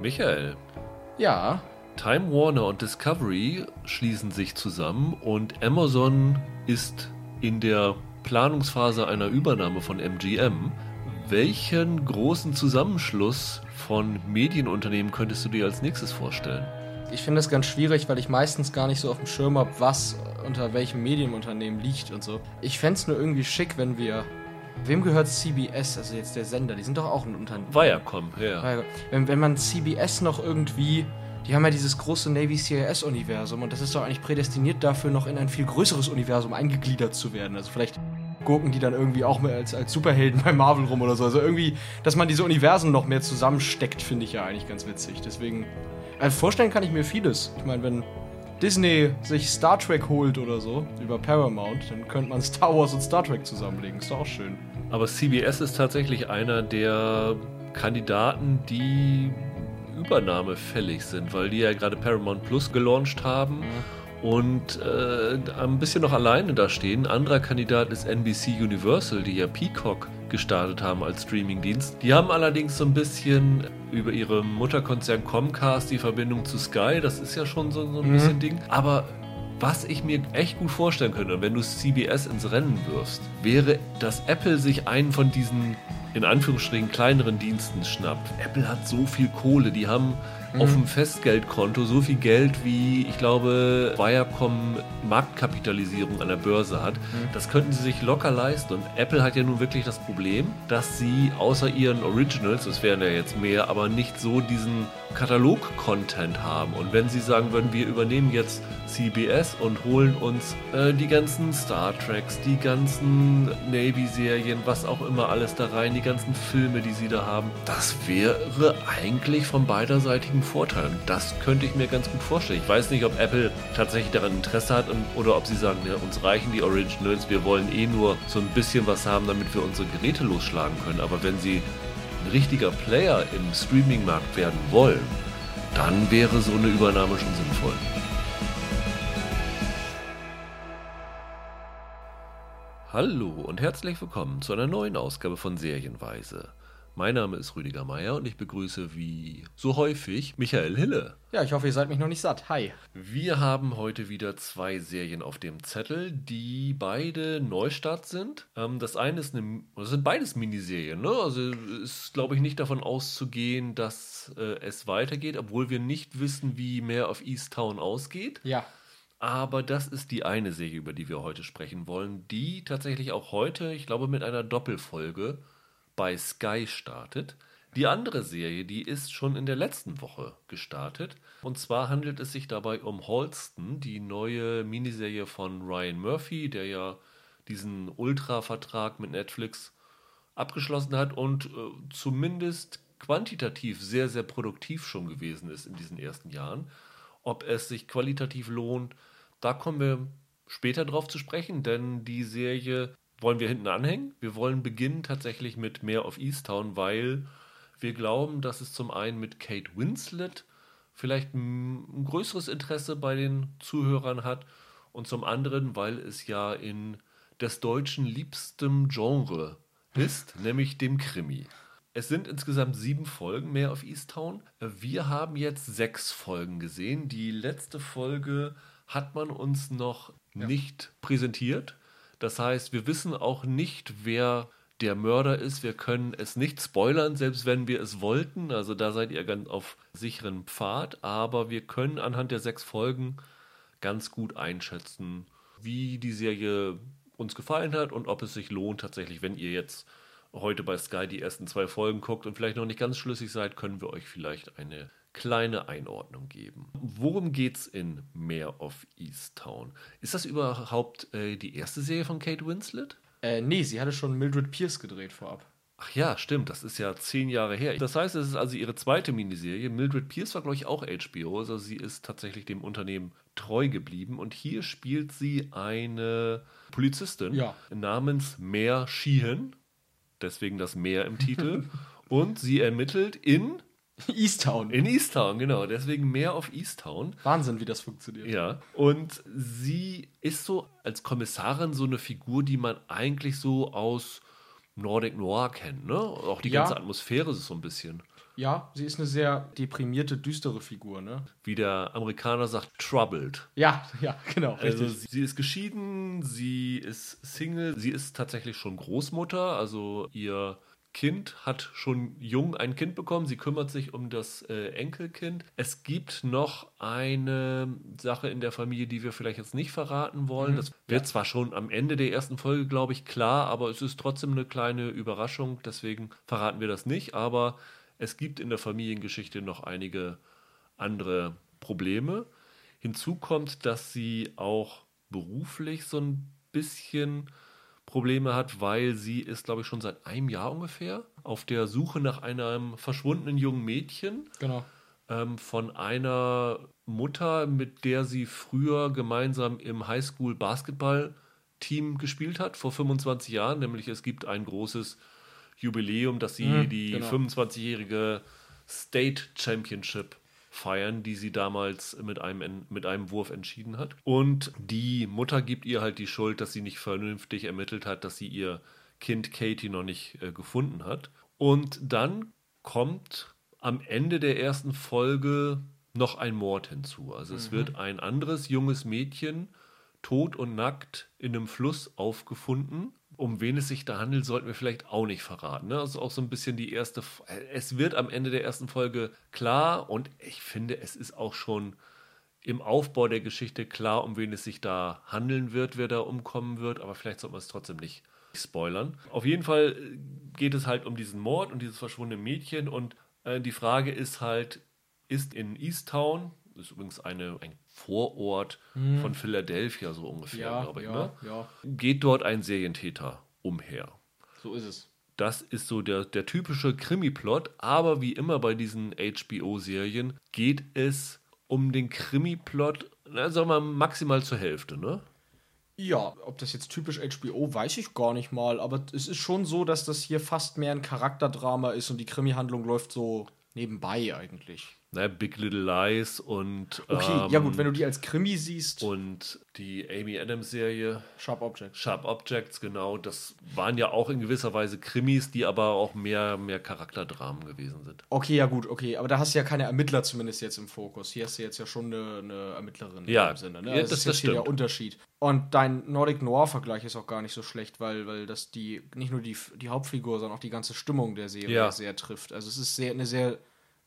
Michael, Ja, Time Warner und Discovery schließen sich zusammen und Amazon ist in der Planungsphase einer Übernahme von MGM. Welchen großen Zusammenschluss von Medienunternehmen könntest du dir als nächstes vorstellen? ich finde das ganz schwierig, weil ich meistens gar nicht so auf dem Schirm habe, was unter welchem Medienunternehmen liegt und so. Ich fände es nur irgendwie schick, wenn wir. Wem gehört CBS, also jetzt der Sender? Die sind doch auch ein Unternehmen. Viacom, ja. Wenn, wenn man CBS noch irgendwie. Die haben ja dieses große Navy CIS-Universum und das ist doch eigentlich prädestiniert dafür, noch in ein viel größeres Universum eingegliedert zu werden. Also vielleicht gucken die dann irgendwie auch mehr als, als Superhelden bei Marvel rum oder so. Also irgendwie, dass man diese Universen noch mehr zusammensteckt, finde ich ja eigentlich ganz witzig. Deswegen, also vorstellen kann ich mir vieles. Ich meine, wenn Disney sich Star Trek holt oder so über Paramount, dann könnte man Star Wars und Star Trek zusammenlegen. Ist doch auch schön. Aber CBS ist tatsächlich einer der Kandidaten, die übernahmefällig sind, weil die ja gerade Paramount Plus gelauncht haben und äh, ein bisschen noch alleine da stehen. Ein anderer Kandidat ist NBC Universal, die ja Peacock gestartet haben als Streamingdienst. Die haben allerdings so ein bisschen über ihre Mutterkonzern Comcast die Verbindung zu Sky. Das ist ja schon so, so ein bisschen Ding. Aber was ich mir echt gut vorstellen könnte, wenn du CBS ins Rennen wirfst, wäre, dass Apple sich einen von diesen in Anführungsstrichen kleineren Diensten schnappt. Apple hat so viel Kohle, die haben auf dem Festgeldkonto so viel Geld, wie ich glaube Viacom Marktkapitalisierung an der Börse hat. Das könnten sie sich locker leisten. Und Apple hat ja nun wirklich das Problem, dass sie außer ihren Originals, das wären ja jetzt mehr, aber nicht so diesen Katalog-Content haben. Und wenn sie sagen würden, wir übernehmen jetzt CBS und holen uns äh, die ganzen Star Treks, die ganzen Navy-Serien, was auch immer alles da rein, die ganzen Filme, die sie da haben, das wäre eigentlich von beiderseitigen Vorteil. Und das könnte ich mir ganz gut vorstellen. Ich weiß nicht, ob Apple tatsächlich daran Interesse hat und, oder ob sie sagen, ja, uns reichen die Originals, wir wollen eh nur so ein bisschen was haben, damit wir unsere Geräte losschlagen können. Aber wenn sie ein richtiger Player im Streaming-Markt werden wollen, dann wäre so eine Übernahme schon sinnvoll. Hallo und herzlich willkommen zu einer neuen Ausgabe von Serienweise. Mein Name ist Rüdiger Meier und ich begrüße wie so häufig Michael Hille. Ja, ich hoffe, ihr seid mich noch nicht satt. Hi. Wir haben heute wieder zwei Serien auf dem Zettel, die beide Neustart sind. Ähm, das eine ist eine, das sind beides Miniserien, ne? Also ist, glaube ich, nicht davon auszugehen, dass äh, es weitergeht, obwohl wir nicht wissen, wie mehr auf Easttown ausgeht. Ja. Aber das ist die eine Serie, über die wir heute sprechen wollen, die tatsächlich auch heute, ich glaube, mit einer Doppelfolge bei Sky startet. Die andere Serie, die ist schon in der letzten Woche gestartet. Und zwar handelt es sich dabei um Halston, die neue Miniserie von Ryan Murphy, der ja diesen Ultra-Vertrag mit Netflix abgeschlossen hat und äh, zumindest quantitativ sehr, sehr produktiv schon gewesen ist in diesen ersten Jahren. Ob es sich qualitativ lohnt, da kommen wir später drauf zu sprechen, denn die Serie wollen wir hinten anhängen. Wir wollen beginnen tatsächlich mit mehr of Easttown, weil wir glauben, dass es zum einen mit Kate Winslet vielleicht ein, größeres Interesse bei den Zuhörern hat und zum anderen, weil es ja in des Deutschen liebstem Genre ist, nämlich dem Krimi. Es sind insgesamt sieben Folgen mehr auf Easttown. Wir haben jetzt sechs Folgen gesehen. Die letzte Folge hat man uns noch nicht präsentiert. Das heißt, wir wissen auch nicht, wer der Mörder ist. Wir können es nicht spoilern, selbst wenn wir es wollten. Also da seid ihr ganz auf sicheren Pfad. Aber wir können anhand der sechs Folgen ganz gut einschätzen, wie die Serie uns gefallen hat und ob es sich lohnt tatsächlich, wenn ihr jetzt heute bei Sky die ersten zwei Folgen guckt und vielleicht noch nicht ganz schlüssig seid, können wir euch vielleicht eine kleine Einordnung geben. Worum geht's in Mare of Easttown? Ist das überhaupt äh, die erste Serie von Kate Winslet? Äh, nee, sie hatte schon Mildred Pierce gedreht vorab. Ach ja, stimmt, das ist ja zehn Jahre her. Das heißt, es ist also ihre zweite Miniserie. Mildred Pierce war, glaube ich, auch HBO, also sie ist tatsächlich dem Unternehmen treu geblieben. Und hier spielt sie eine Polizistin Ja. namens Mare Sheehan, deswegen das Meer im Titel. Und sie ermittelt in, Easttown. in Easttown, genau, deswegen Mare of Easttown. Wahnsinn, wie das funktioniert. Ja, und sie ist so als Kommissarin so eine Figur, die man eigentlich so aus Nordic Noir kennt, ne? Auch die Ja. ganze Atmosphäre ist so ein bisschen. Ja, sie ist eine sehr deprimierte, düstere Figur, ne? Wie der Amerikaner sagt, troubled. Ja, ja, genau. Also sie, sie ist geschieden, sie ist Single, sie ist tatsächlich schon Großmutter, also ihr Kind hat schon jung ein Kind bekommen. Sie kümmert sich um das äh, Enkelkind. Es gibt noch eine Sache in der Familie, die wir vielleicht jetzt nicht verraten wollen. Mhm. Das wird ja. zwar schon am Ende der ersten Folge, glaube ich, klar, aber es ist trotzdem eine kleine Überraschung. Deswegen verraten wir das nicht. Aber es gibt in der Familiengeschichte noch einige andere Probleme. Hinzu kommt, dass sie auch beruflich so ein bisschen Probleme hat, weil sie ist, glaube ich, schon seit einem Jahr ungefähr auf der Suche nach einem verschwundenen jungen Mädchen. Genau. Ähm, von einer Mutter, mit der sie früher gemeinsam im Highschool-Basketball-Team gespielt hat, vor 25 Jahren. Nämlich es gibt ein großes Jubiläum, dass sie mhm, die genau. 25-jährige State Championship feiern, die sie damals mit einem, mit einem Wurf entschieden hat. Und die Mutter gibt ihr halt die Schuld, dass sie nicht vernünftig ermittelt hat, dass sie ihr Kind Katie noch nicht äh, gefunden hat. Und dann kommt am Ende der ersten Folge noch ein Mord hinzu. Also es mhm. wird ein anderes junges Mädchen tot und nackt in einem Fluss aufgefunden um wen es sich da handelt, sollten wir vielleicht auch nicht verraten. Ne? Das ist auch so ein bisschen die erste. Es wird am Ende der ersten Folge klar und ich finde, es ist auch schon im Aufbau der Geschichte klar, um wen es sich da handeln wird, wer da umkommen wird, aber vielleicht sollte man es trotzdem nicht spoilern. Auf jeden Fall geht es halt um diesen Mord und dieses verschwundene Mädchen und äh, die Frage ist halt, ist in Easttown, ist übrigens eine, ein Vorort hm. von Philadelphia, so ungefähr, ja, glaube ich. Ja, ne? ja. Geht dort ein Serientäter umher. So ist es. Das ist so der, der typische Krimi-Plot, aber wie immer bei diesen HBO-Serien geht es um den Krimi-Plot, sagen wir mal, maximal zur Hälfte, ne? Ja, ob das jetzt typisch HBO, weiß ich gar nicht mal, aber es ist schon so, dass das hier fast mehr ein Charakterdrama ist und die Krimi-Handlung läuft so nebenbei eigentlich ne, Big Little Lies und. Okay, ähm, ja gut, wenn du die als Krimi siehst. Und die Amy Adams-Serie. Sharp Objects. Sharp Objects, genau. Das waren ja auch in gewisser Weise Krimis, die aber auch mehr, mehr Charakterdramen gewesen sind. Okay, ja gut, okay. Aber da hast du ja keine Ermittler zumindest jetzt im Fokus. Hier hast du jetzt ja schon eine, eine Ermittlerin ja, im Sinne. Ne? Ja, das, das, ist das hier der Unterschied. Und dein Nordic Noir-Vergleich ist auch gar nicht so schlecht, weil, weil das die nicht nur die, die Hauptfigur, sondern auch die ganze Stimmung der Serie ja. sehr trifft. Also es ist sehr, eine sehr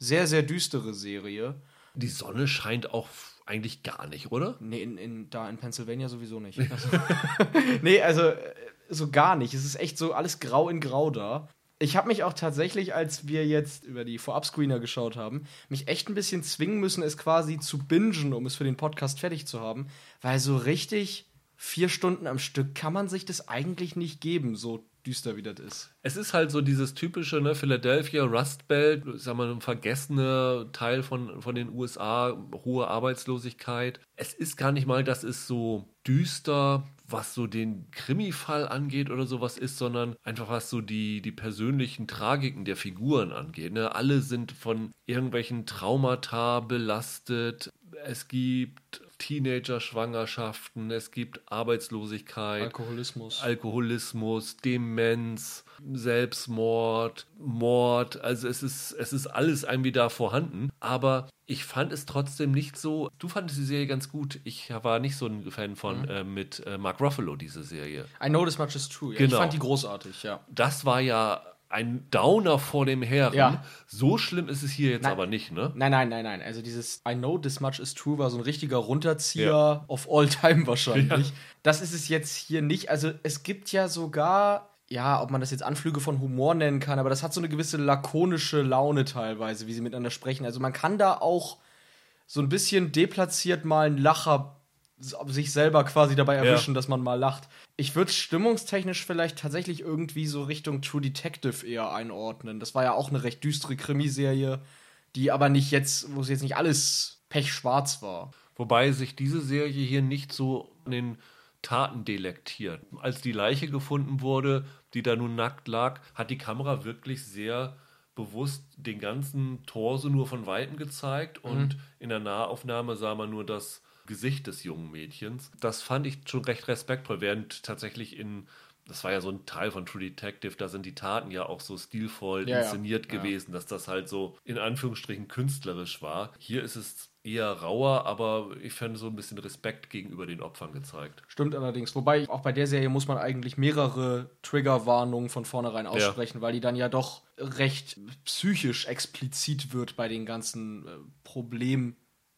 sehr, sehr düstere Serie. Die Sonne scheint auch eigentlich gar nicht, oder? Nee, in, in, da in Pennsylvania sowieso nicht. Also, nee, also äh, so gar nicht. Es ist echt so alles grau in grau da. Ich habe mich auch tatsächlich, als wir jetzt über die Vorab-Screener geschaut haben, mich echt ein bisschen zwingen müssen, es quasi zu bingen, um es für den Podcast fertig zu haben. Weil so richtig vier Stunden am Stück kann man sich das eigentlich nicht geben. So düster wie das ist. Es ist halt so dieses typische, ne, Philadelphia, Rust Belt, sagen wir, ein vergessener Teil von, von den USA, hohe Arbeitslosigkeit. Es ist gar nicht mal, dass es so düster, was so den Krimi-Fall angeht oder sowas ist, sondern einfach was so die, die persönlichen Tragiken der Figuren angeht. Ne? Alle sind von irgendwelchen Traumata belastet. Es gibt Teenager-Schwangerschaften, es gibt Arbeitslosigkeit, Alkoholismus. Alkoholismus, Demenz, Selbstmord, Mord. Also es ist, es ist alles irgendwie da vorhanden. Aber ich fand es trotzdem nicht so. Du fandest die Serie ganz gut. Ich war nicht so ein Fan von mhm. äh, mit äh, Mark Ruffalo, diese Serie. I know this much is true. Ja, genau. Ich fand die großartig, ja. Das war ja ein Downer vor dem Herren. Ja. So schlimm ist es hier jetzt nein, aber nicht, ne? Nein, nein, nein, nein. Also dieses I know this much is true war so ein richtiger Runterzieher ja. of all time wahrscheinlich. Ja. Das ist es jetzt hier nicht. Also es gibt ja sogar ja, ob man das jetzt Anflüge von Humor nennen kann, aber das hat so eine gewisse lakonische Laune teilweise, wie sie miteinander sprechen. Also man kann da auch so ein bisschen deplatziert mal einen Lacher sich selber quasi dabei erwischen, ja. dass man mal lacht. Ich würde stimmungstechnisch vielleicht tatsächlich irgendwie so Richtung True Detective eher einordnen. Das war ja auch eine recht düstere Krimiserie, die aber nicht jetzt, wo es jetzt nicht alles pechschwarz war. Wobei sich diese Serie hier nicht so an den Taten delektiert. Als die Leiche gefunden wurde, die da nun nackt lag, hat die Kamera wirklich sehr bewusst den ganzen Torso nur von Weitem gezeigt und mhm. in der Nahaufnahme sah man nur das Gesicht des jungen Mädchens. Das fand ich schon recht respektvoll, während tatsächlich in das war ja so ein Teil von True Detective, da sind die Taten ja auch so stilvoll Ja, ja. inszeniert Ja. gewesen, dass das halt so in Anführungsstrichen künstlerisch war. Hier ist es eher rauer, aber ich fände so ein bisschen Respekt gegenüber den Opfern gezeigt. Stimmt allerdings. Wobei, auch bei der Serie muss man eigentlich mehrere Triggerwarnungen von vornherein aussprechen, weil die dann ja doch recht psychisch explizit wird bei den ganzen äh,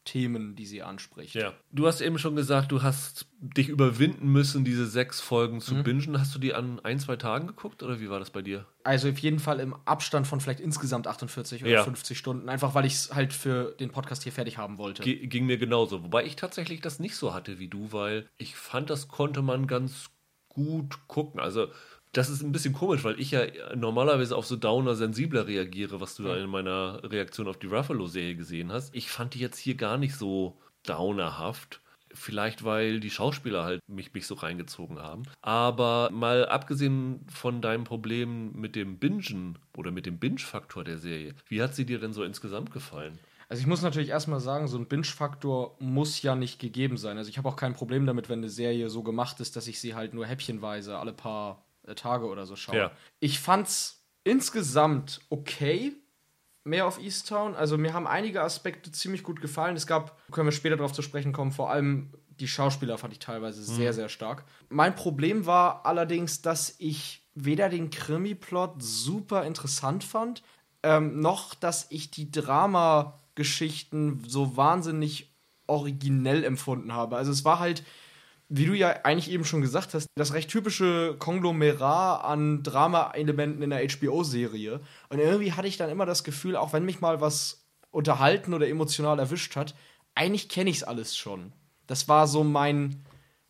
Problemthemen, die sie anspricht. Ja. Du hast eben schon gesagt, du hast dich überwinden müssen, diese sechs Folgen Mhm. zu bingen. Hast du die an ein, zwei Tagen geguckt oder wie war das bei dir? Also auf jeden Fall im Abstand von vielleicht insgesamt 48 oder Ja. 50 Stunden, einfach weil ich es halt für den Podcast hier fertig haben wollte. Ge ging mir genauso. Wobei ich tatsächlich das nicht so hatte wie du, weil ich fand, das konnte man ganz gut gucken. Also, das ist ein bisschen komisch, weil ich ja normalerweise auf so Downer sensibler reagiere, was du da in meiner Reaktion auf die Ruffalo-Serie gesehen hast. Ich fand die jetzt hier gar nicht so downerhaft. Vielleicht, weil die Schauspieler halt mich, mich so reingezogen haben. Aber mal abgesehen von deinem Problem mit dem Bingen oder mit dem Binge-Faktor der Serie, wie hat sie dir denn so insgesamt gefallen? Also ich muss natürlich erstmal sagen, so ein Binge-Faktor muss ja nicht gegeben sein. Also ich habe auch kein Problem damit, wenn eine Serie so gemacht ist, dass ich sie halt nur häppchenweise alle paar Tage oder so schaue. Ja. Ich fand's insgesamt okay, mehr auf Easttown. Also mir haben einige Aspekte ziemlich gut gefallen. Es gab, können wir später darauf zu sprechen kommen, vor allem die Schauspieler fand ich teilweise sehr, sehr stark. Mein Problem war allerdings, dass ich weder den Krimi-Plot super interessant fand, ähm, noch dass ich die Drama-Geschichten so wahnsinnig originell empfunden habe. Also es war halt, wie du ja eigentlich eben schon gesagt hast, das recht typische Konglomerat an Drama-Elementen in der HBO-Serie. Und irgendwie hatte ich dann immer das Gefühl, auch wenn mich mal was unterhalten oder emotional erwischt hat, eigentlich kenne ich es alles schon. Das war so mein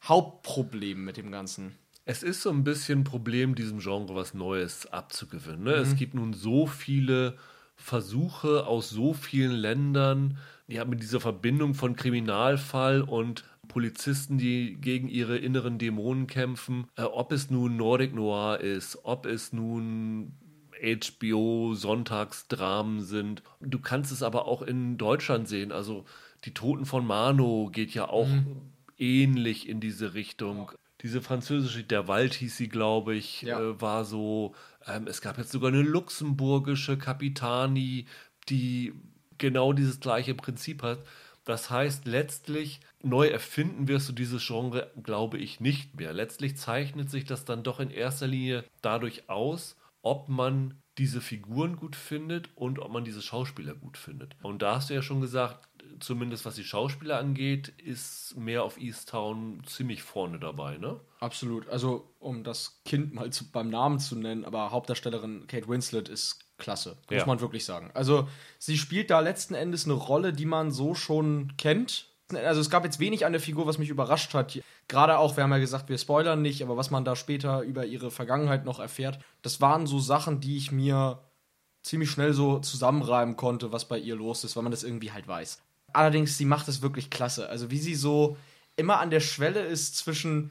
Hauptproblem mit dem Ganzen. Es ist so ein bisschen ein Problem, diesem Genre was Neues abzugewinnen. Ne? Mhm. Es gibt nun so viele Versuche aus so vielen Ländern, ja, mit dieser Verbindung von Kriminalfall und Polizisten, die gegen ihre inneren Dämonen kämpfen. Äh, ob es nun Nordic Noir ist, ob es nun HBO Sonntagsdramen sind. Du kannst es aber auch in Deutschland sehen. Also die Toten von Mano geht ja auch ähnlich in diese Richtung. Diese französische, der Wald hieß sie, glaube ich, Ja. äh, war so. Ähm, es gab jetzt sogar eine luxemburgische Kapitani, die genau dieses gleiche Prinzip hat. Das heißt, letztlich neu erfinden wirst du dieses Genre, glaube ich, nicht mehr. Letztlich zeichnet sich das dann doch in erster Linie dadurch aus, ob man diese Figuren gut findet und ob man diese Schauspieler gut findet. Und da hast du ja schon gesagt, zumindest was die Schauspieler angeht, ist mehr auf Easttown ziemlich vorne dabei, ne? Absolut. Also, um das Kind mal zu, beim Namen zu nennen, aber Hauptdarstellerin Kate Winslet ist klasse, muss Ja. man wirklich sagen. Also, sie spielt da letzten Endes eine Rolle, die man so schon kennt. Also, es gab jetzt wenig an der Figur, was mich überrascht hat. Gerade auch, wir haben ja gesagt, wir spoilern nicht, aber was man da später über ihre Vergangenheit noch erfährt, das waren so Sachen, die ich mir ziemlich schnell so zusammenreimen konnte, was bei ihr los ist, weil man das irgendwie halt weiß. Allerdings, sie macht es wirklich klasse. Also wie sie so immer an der Schwelle ist zwischen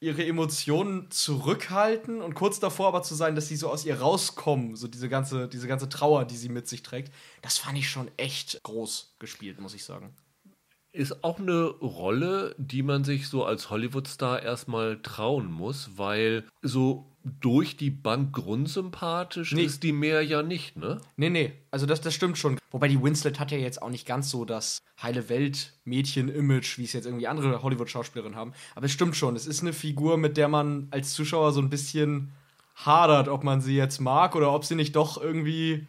ihre Emotionen zurückhalten und kurz davor aber zu sein, dass sie so aus ihr rauskommen, so diese ganze, diese ganze Trauer, die sie mit sich trägt, das fand ich schon echt groß gespielt, muss ich sagen. Ist auch eine Rolle, die man sich so als Hollywood-Star erstmal trauen muss, weil so durch die Bank grundsympathisch Nee. ist die mehr ja nicht, ne? Nee, nee, also das, das stimmt schon. Wobei die Winslet hat ja jetzt auch nicht ganz so das heile Welt-Mädchen-Image, wie es jetzt irgendwie andere Hollywood-Schauspielerinnen haben. Aber es stimmt schon, es ist eine Figur, mit der man als Zuschauer so ein bisschen hadert, ob man sie jetzt mag oder ob sie nicht doch irgendwie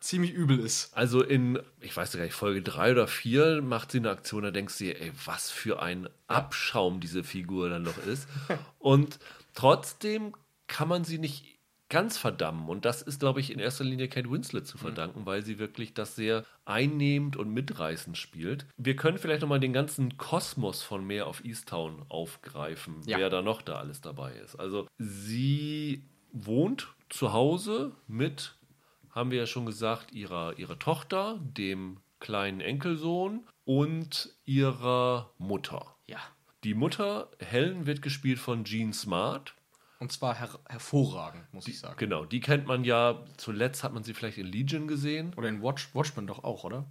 ziemlich übel ist. Also in, ich weiß gar nicht, Folge 3 oder 4 macht sie eine Aktion, da denkst du dir, ey, was für ein Abschaum diese Figur dann noch ist. Und trotzdem kann man sie nicht ganz verdammen. Und das ist, glaube ich, in erster Linie Kate Winslet zu verdanken, weil sie wirklich das sehr einnehmend und mitreißend spielt. Wir können vielleicht nochmal den ganzen Kosmos von Meer auf Easttown aufgreifen, Ja. wer da noch da alles dabei ist. Also sie wohnt zu Hause mit haben wir ja schon gesagt, ihrer, ihrer Tochter, dem kleinen Enkelsohn und ihrer Mutter. Ja. Die Mutter, Helen, wird gespielt von Jean Smart. Und zwar her hervorragend, muss ich sagen. Genau, die kennt man ja, zuletzt hat man sie vielleicht in Legion gesehen. Oder in Watch, Watchmen doch auch, oder?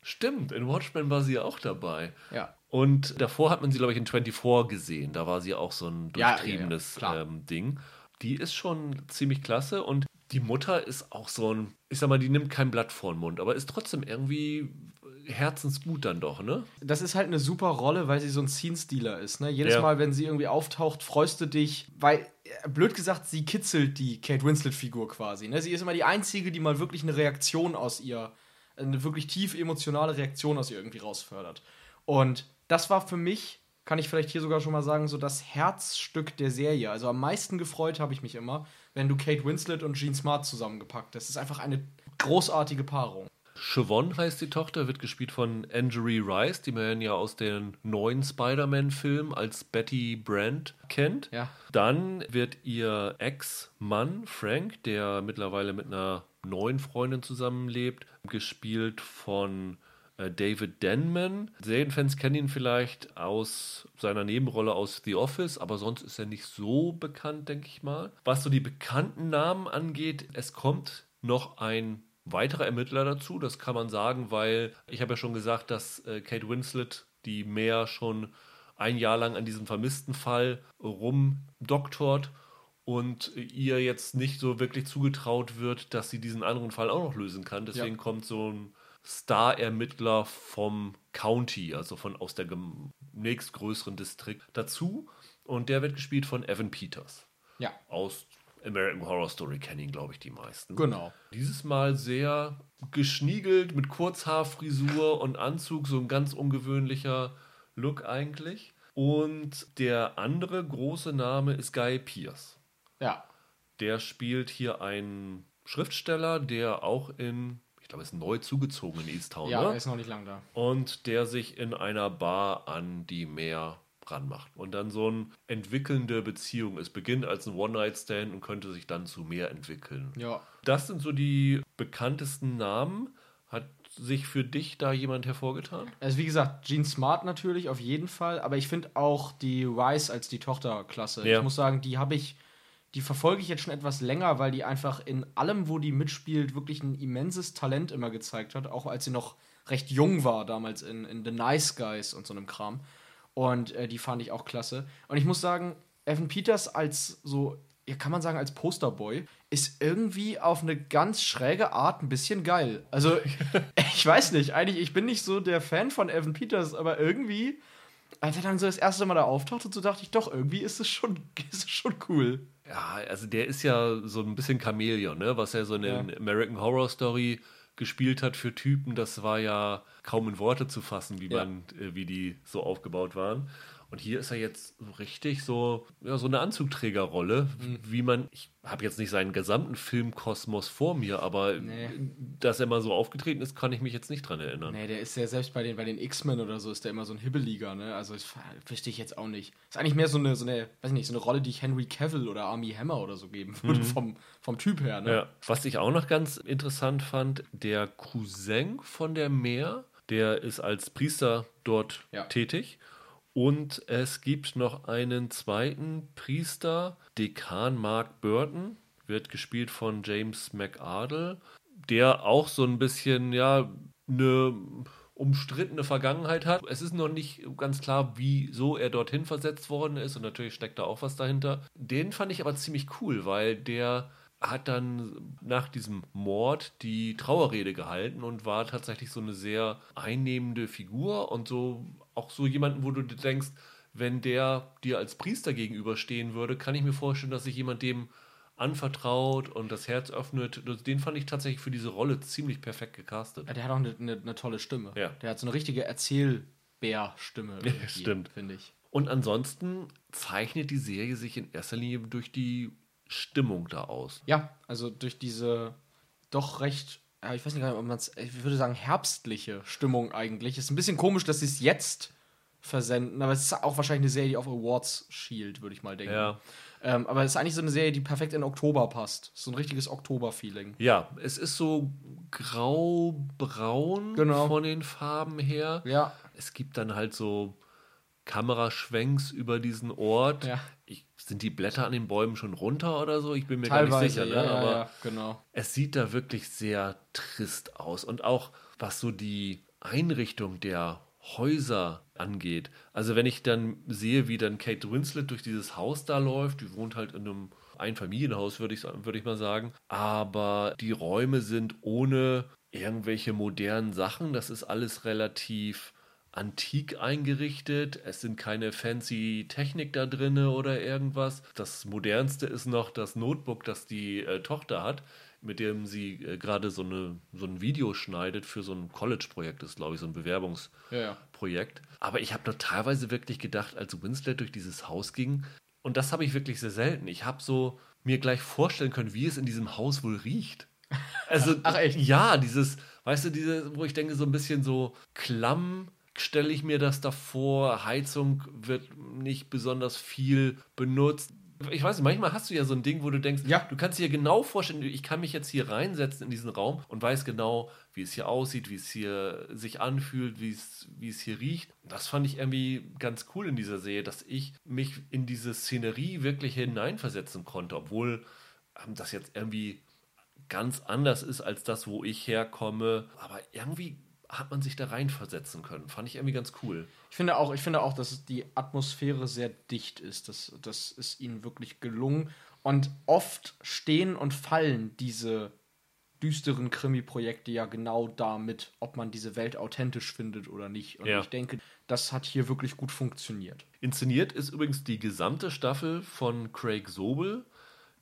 Stimmt, in Watchmen war sie ja auch dabei. Ja. Und davor hat man sie, glaube ich, in 24 gesehen. Da war sie auch so ein Ja, ja, ja, durchtriebenes ähm, Ding. die ist schon ziemlich klasse und die Mutter ist auch so ein, ich sag mal, die nimmt kein Blatt vor den Mund, aber ist trotzdem irgendwie herzensgut dann doch, ne? Das ist halt eine super Rolle, weil sie so ein Scene-Stealer ist, ne? Jedes Ja. Mal, wenn sie irgendwie auftaucht, freust du dich, weil, äh, blöd gesagt, sie kitzelt die Kate Winslet-Figur quasi, ne? Sie ist immer die Einzige, die mal wirklich eine Reaktion aus ihr, eine wirklich tief emotionale Reaktion aus ihr irgendwie rausfördert. Und das war für mich, kann ich vielleicht hier sogar schon mal sagen, so das Herzstück der Serie. Also am meisten gefreut habe ich mich immer, wenn du Kate Winslet und Jean Smart zusammengepackt hast. Das ist einfach eine großartige Paarung. Siobhan heißt die Tochter, wird gespielt von Angerie Rice, die man ja aus den neuen Spider-Man-Filmen als Betty Brand kennt. Ja. Dann wird ihr Ex-Mann Frank, der mittlerweile mit einer neuen Freundin zusammenlebt, gespielt von äh, David Denman. Serienfans kennen ihn vielleicht aus seiner Nebenrolle aus The Office, aber sonst ist er nicht so bekannt, denke ich mal. Was so die bekannten Namen angeht, es kommt noch ein weiterer Ermittler dazu, das kann man sagen, weil ich habe ja schon gesagt, dass äh, Kate Winslet, die mehr schon ein Jahr lang an diesem vermissten Fall rumdoktort und ihr jetzt nicht so wirklich zugetraut wird, dass sie diesen anderen Fall auch noch lösen kann. Deswegen Ja. kommt so ein Star-Ermittler vom County, also von aus der nächstgrößeren Distrikt dazu. Und der wird gespielt von Evan Peters. Ja. Aus American Horror Story kennen ihn, glaube ich, die meisten. Genau. Dieses Mal sehr geschniegelt mit Kurzhaarfrisur und Anzug, so ein ganz ungewöhnlicher Look eigentlich. Und der andere große Name ist Guy Pearce. Ja. Der spielt hier einen Schriftsteller, der auch in, ich glaube, er ist neu zugezogen in Easttown, Ja, er ne? ist noch nicht lang da. Und der sich in einer Bar an die Meer ranmacht. Und dann so eine entwickelnde Beziehung. Es beginnt als ein One-Night-Stand und könnte sich dann zu mehr entwickeln. Ja. Das sind so die bekanntesten Namen. Hat sich für dich da jemand hervorgetan? Also wie gesagt, Jean Smart natürlich, auf jeden Fall. Aber ich finde auch die Rice als die Tochter klasse. Ja. Ich muss sagen, die habe ich, die verfolge ich jetzt schon etwas länger, weil die einfach in allem, wo die mitspielt, wirklich ein immenses Talent immer gezeigt hat. Auch als sie noch recht jung war, damals in, in The Nice Guys und so einem Kram. Und äh, die fand ich auch klasse. Und ich muss sagen, Evan Peters als so, ja, kann man sagen, als Posterboy, ist irgendwie auf eine ganz schräge Art ein bisschen geil. Also, ich weiß nicht, eigentlich, ich bin nicht so der Fan von Evan Peters, aber irgendwie, als er dann so das erste Mal da auftaucht und so dachte ich, doch, irgendwie ist es schon, ist es schon cool. Ja, also der ist ja so ein bisschen Chamäleon, ne? Was er so in Ja. den American Horror Story gespielt hat für Typen, das war ja kaum in Worte zu fassen, wie Ja. man, äh, wie die so aufgebaut waren. Und hier ist er jetzt so richtig so, ja, so eine Anzugträgerrolle, Mhm. wie man, ich habe jetzt nicht seinen gesamten Filmkosmos vor mir, aber Nee. dass er mal so aufgetreten ist, kann ich mich jetzt nicht dran erinnern. Nee, der ist ja selbst bei den, bei den X-Men oder so, ist der immer so ein Hibbeliger, ne? Also, das ver- verstehe ich jetzt auch nicht. Ist eigentlich mehr so eine, so eine, weiß nicht, so eine Rolle, die ich Henry Cavill oder Army Hammer oder so geben würde, vom, vom Typ her, ne? Ja. Was ich auch noch ganz interessant fand, der Cousin von der Meer, der ist als Priester dort Ja. tätig. Und es gibt noch einen zweiten Priester, Dekan Mark Burton, wird gespielt von James McArdle, der auch so ein bisschen, ja, eine umstrittene Vergangenheit hat. Es ist noch nicht ganz klar, wieso er dorthin versetzt worden ist und natürlich steckt da auch was dahinter. Den fand ich aber ziemlich cool, weil der hat dann nach diesem Mord die Trauerrede gehalten und war tatsächlich so eine sehr einnehmende Figur und so auch so jemanden, wo du dir denkst, wenn der dir als Priester gegenüberstehen würde, kann ich mir vorstellen, dass sich jemand dem anvertraut und das Herz öffnet. Den fand ich tatsächlich für diese Rolle ziemlich perfekt gecastet. Ja, der hat auch eine, eine, eine tolle Stimme. Ja. Der hat so eine richtige Erzählbär-Stimme. irgendwie, stimmt. Finde ich. Und ansonsten zeichnet die Serie sich in erster Linie durch die Stimmung da aus. Ja, also durch diese doch recht, ja, ich weiß nicht, ob man es, ich würde sagen, herbstliche Stimmung eigentlich. Ist ein bisschen komisch, dass sie es jetzt versenden, aber es ist auch wahrscheinlich eine Serie, die auf Awards schielt, würde ich mal denken. Ja. Ähm, aber es ist eigentlich so eine Serie, die perfekt in Oktober passt. So ein richtiges Oktober-Feeling. Ja, es ist so grau-braun Genau. von den Farben her. Ja. Es gibt dann halt so Kameraschwenks über diesen Ort. Ja. Ich, sind die Blätter an den Bäumen schon runter oder so? Ich bin mir Teilweise, gar nicht sicher. ne? ja, Aber ja, genau. es sieht da wirklich sehr trist aus. Und auch was so die Einrichtung der Häuser angeht. Also wenn ich dann sehe, wie dann Kate Winslet durch dieses Haus da läuft, die wohnt halt in einem ein Familienhaus, würde ich, würd ich mal sagen. Aber die Räume sind ohne irgendwelche modernen Sachen. Das ist alles relativ antik eingerichtet. Es sind keine fancy Technik da drin oder irgendwas. Das modernste ist noch das Notebook, das die äh, Tochter hat, mit dem sie äh, gerade so, eine, so ein Video schneidet für so ein College-Projekt, das ist glaube ich so ein Bewerbungsprojekt. Ja, ja. Aber ich habe da teilweise wirklich gedacht, als Winslet durch dieses Haus ging, und das habe ich wirklich sehr selten. Ich habe so mir gleich vorstellen können, wie es in diesem Haus wohl riecht. Also, Ach echt? Ja, dieses, weißt du, diese, wo ich denke, so ein bisschen so klamm stelle ich mir das davor. Heizung wird nicht besonders viel benutzt. Ich weiß nicht, manchmal hast du ja so ein Ding, wo du denkst, ja. du kannst dir genau vorstellen, ich kann mich jetzt hier reinsetzen in diesen Raum und weiß genau, wie es hier aussieht, wie es hier sich anfühlt, wie es, wie es hier riecht. Das fand ich irgendwie ganz cool in dieser Serie, dass ich mich in diese Szenerie wirklich hineinversetzen konnte, obwohl ähm, das jetzt irgendwie ganz anders ist als das, wo ich herkomme. Aber irgendwie hat man sich da reinversetzen können. Fand ich irgendwie ganz cool. Ich finde auch, ich finde auch, dass die Atmosphäre sehr dicht ist. Das, das ist ihnen wirklich gelungen. Und oft stehen und fallen diese düsteren Krimi-Projekte ja genau damit, ob man diese Welt authentisch findet oder nicht. Und ja. ich denke, das hat hier wirklich gut funktioniert. Inszeniert ist übrigens die gesamte Staffel von Craig Sobel,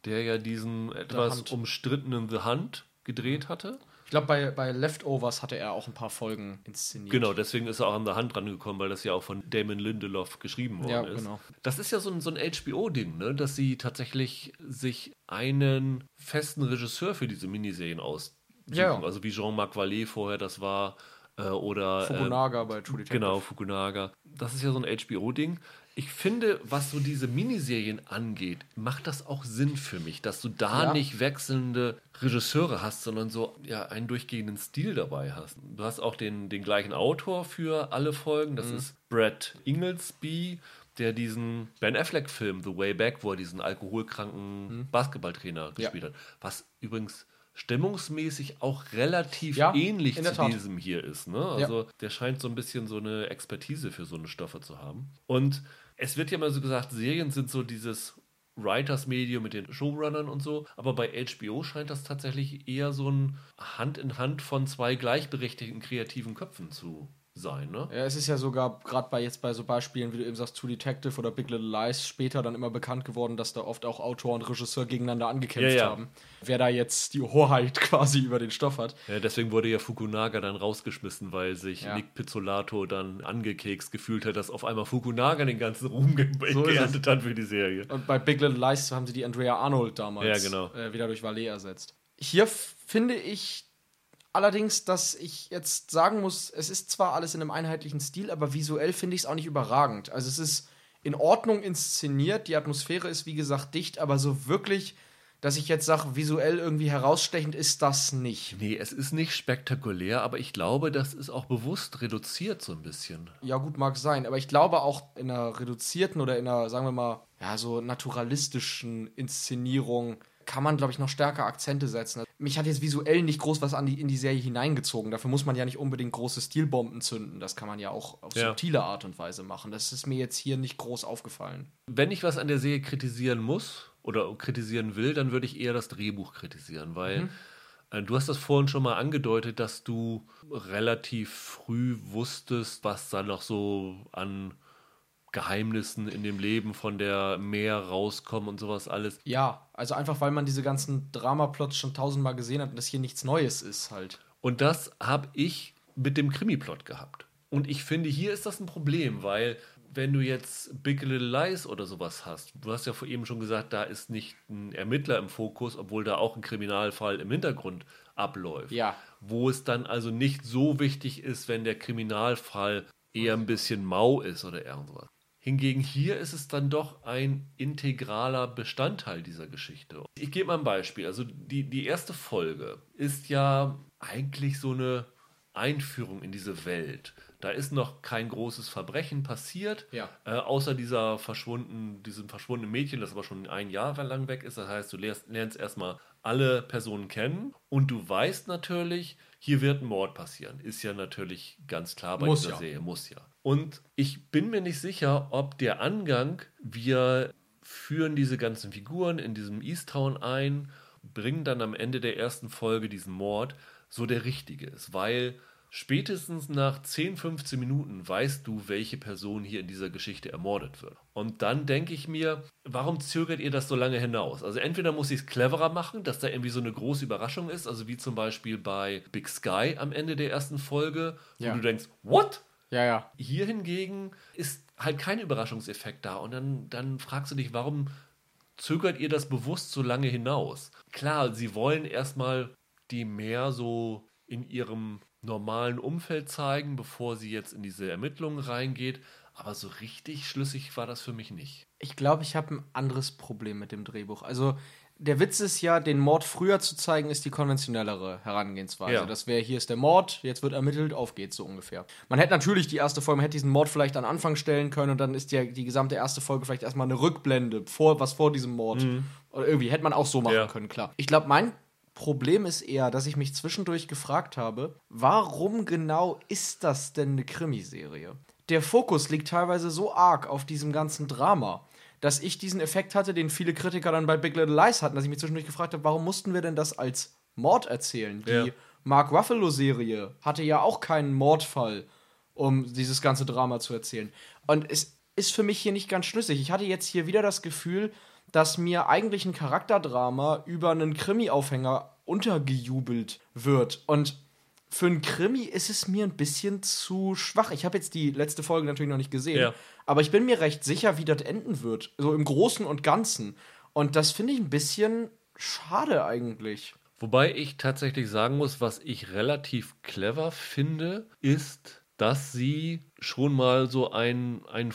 der ja diesen etwas umstrittenen The Hunt gedreht hatte glaube, bei, bei Leftovers hatte er auch ein paar Folgen inszeniert. Genau, deswegen ist er auch an der Hand rangekommen, weil das ja auch von Damon Lindelof geschrieben worden ja, ist. Genau. Das ist ja so ein, so ein HBO-Ding, ne? dass sie tatsächlich sich einen festen Regisseur für diese Miniserien aussuchen. Ja. Also wie Jean-Marc Vallée vorher das war. Äh, oder Fukunaga äh, bei True Detective. Genau, Fukunaga. Das ist ja so ein HBO-Ding ich finde, was so diese Miniserien angeht, macht das auch Sinn für mich, dass du da ja. nicht wechselnde Regisseure hast, sondern so ja, einen durchgehenden Stil dabei hast. Du hast auch den, den gleichen Autor für alle Folgen, das mhm. ist Brad Inglesby, der diesen Ben Affleck-Film The Way Back, wo er diesen alkoholkranken mhm. Basketballtrainer gespielt ja. hat. Was übrigens stimmungsmäßig auch relativ ja, ähnlich zu Tat. diesem hier ist. Ne? Also ja. der scheint so ein bisschen so eine Expertise für so eine Stoffe zu haben. Und es wird ja mal so gesagt, Serien sind so dieses Writers-Medium mit den Showrunnern und so, aber bei HBO scheint das tatsächlich eher so ein Hand in Hand von zwei gleichberechtigten kreativen Köpfen zu sein, ne? Ja, es ist ja sogar gerade bei jetzt bei so Beispielen, wie du eben sagst, True Detective oder Big Little Lies später dann immer bekannt geworden, dass da oft auch Autor und Regisseur gegeneinander angekämpft ja, ja. haben. Wer da jetzt die Hoheit quasi über den Stoff hat. Ja, deswegen wurde ja Fukunaga dann rausgeschmissen, weil sich. Nick Pizzolato dann angekekst gefühlt hat, dass auf einmal Fukunaga den ganzen Ruhm ge so geerntet hat für die Serie. Und bei Big Little Lies haben sie die Andrea Arnold damals genau. äh, wieder durch Valet ersetzt. Hier finde ich Allerdings, dass ich jetzt sagen muss, es ist zwar alles in einem einheitlichen Stil, aber visuell finde ich es auch nicht überragend. Also es ist in Ordnung inszeniert, die Atmosphäre ist wie gesagt dicht, aber so wirklich, dass ich jetzt sage, visuell irgendwie herausstechend ist das nicht. Nee, es ist nicht spektakulär, aber ich glaube, das ist auch bewusst reduziert so ein bisschen. Ja, gut, mag sein, aber ich glaube auch in einer reduzierten oder in einer, sagen wir mal, ja, so naturalistischen Inszenierung kann man, glaube ich, noch stärker Akzente setzen. Mich hat jetzt visuell nicht groß was die, in die Serie hineingezogen. Dafür muss man ja nicht unbedingt große Stilbomben zünden. Das kann man ja auch auf ja. subtile Art und Weise machen. Das ist mir jetzt hier nicht groß aufgefallen. Wenn ich was an der Serie kritisieren muss oder kritisieren will, dann würde ich eher das Drehbuch kritisieren, weil mhm. äh, du hast das vorhin schon mal angedeutet, dass du relativ früh wusstest, was da noch so an Geheimnissen in dem Leben von der Meer rauskommen und sowas alles. Ja, also einfach weil man diese ganzen Dramaplots schon tausendmal gesehen hat und das hier nichts Neues ist halt. Und das habe ich mit dem Krimiplot gehabt. Und ich finde, hier ist das ein Problem, weil wenn du jetzt Big Little Lies oder sowas hast, du hast ja vor eben schon gesagt, da ist nicht ein Ermittler im Fokus, obwohl da auch ein Kriminalfall im Hintergrund abläuft. Ja. Wo es dann also nicht so wichtig ist, wenn der Kriminalfall eher ein bisschen mau ist oder irgendwas. Hingegen hier ist es dann doch ein integraler Bestandteil dieser Geschichte. Ich gebe mal ein Beispiel. Also die, die erste Folge ist ja eigentlich so eine Einführung in diese Welt. Da ist noch kein großes Verbrechen passiert, ja. äh, außer dieser verschwunden, diesem verschwundenen Mädchen, das aber schon ein Jahr lang weg ist. Das heißt, du lernst, lernst erstmal alle Personen kennen und du weißt natürlich, hier wird ein Mord passieren. Ist ja natürlich ganz klar bei muss dieser ja. Serie, muss ja. Und ich bin mir nicht sicher, ob der Angang, wir führen diese ganzen Figuren in diesem Easttown ein, bringen dann am Ende der ersten Folge diesen Mord, so der richtige ist, weil spätestens nach 10, 15 Minuten weißt du, welche Person hier in dieser Geschichte ermordet wird. Und dann denke ich mir, warum zögert ihr das so lange hinaus? Also entweder muss ich es cleverer machen, dass da irgendwie so eine große Überraschung ist, also wie zum Beispiel bei Big Sky am Ende der ersten Folge, wo Ja. du denkst, what? Ja, ja. Hier hingegen ist halt kein Überraschungseffekt da. Und dann, dann fragst du dich, warum zögert ihr das bewusst so lange hinaus? Klar, sie wollen erstmal die mehr so in ihrem normalen Umfeld zeigen, bevor sie jetzt in diese Ermittlungen reingeht. Aber so richtig schlüssig war das für mich nicht. Ich glaube, ich habe ein anderes Problem mit dem Drehbuch. Also, der Witz ist ja, den Mord früher zu zeigen, ist die konventionellere Herangehensweise. Ja. Das wäre, hier ist der Mord, jetzt wird ermittelt, auf geht's so ungefähr. Man hätte natürlich die erste Folge, man hätte diesen Mord vielleicht an Anfang stellen können und dann ist ja die gesamte erste Folge vielleicht erstmal eine Rückblende, vor, was vor diesem Mord. Oder irgendwie hätte man auch so machen Ja. können, klar. Ich glaube, mein Problem ist eher, dass ich mich zwischendurch gefragt habe, warum genau ist das denn eine Krimiserie? Der Fokus liegt teilweise so arg auf diesem ganzen Drama, dass ich diesen Effekt hatte, den viele Kritiker dann bei Big Little Lies hatten, dass ich mich zwischendurch gefragt habe, warum mussten wir denn das als Mord erzählen? Die Ja. Mark Ruffalo-Serie hatte ja auch keinen Mordfall, um dieses ganze Drama zu erzählen. Und es ist für mich hier nicht ganz schlüssig. Ich hatte jetzt hier wieder das Gefühl, dass mir eigentlich ein Charakterdrama über einen Krimi-Aufhänger untergejubelt wird. Und für einen Krimi ist es mir ein bisschen zu schwach. Ich habe jetzt die letzte Folge natürlich noch nicht gesehen, Ja. aber ich bin mir recht sicher, wie das enden wird. So im Großen und Ganzen. Und das finde ich ein bisschen schade eigentlich. Wobei ich tatsächlich sagen muss, was ich relativ clever finde, ist, dass sie schon mal so ein, ein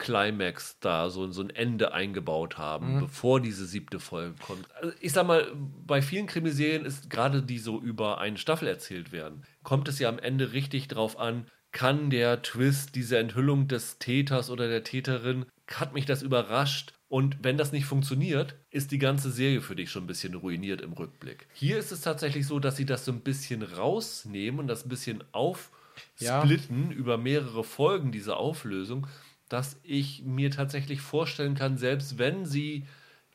Vorab-Climax da, so, so ein Ende eingebaut haben, bevor diese siebte Folge kommt. Also ich sag mal, bei vielen Krimiserien ist gerade die so über eine Staffel erzählt werden, kommt es ja am Ende richtig drauf an, kann der Twist, diese Enthüllung des Täters oder der Täterin, hat mich das überrascht? Und wenn das nicht funktioniert, ist die ganze Serie für dich schon ein bisschen ruiniert im Rückblick. Hier ist es tatsächlich so, dass sie das so ein bisschen rausnehmen und das ein bisschen aufsplitten über mehrere Folgen, diese Auflösung, dass ich mir tatsächlich vorstellen kann, selbst wenn sie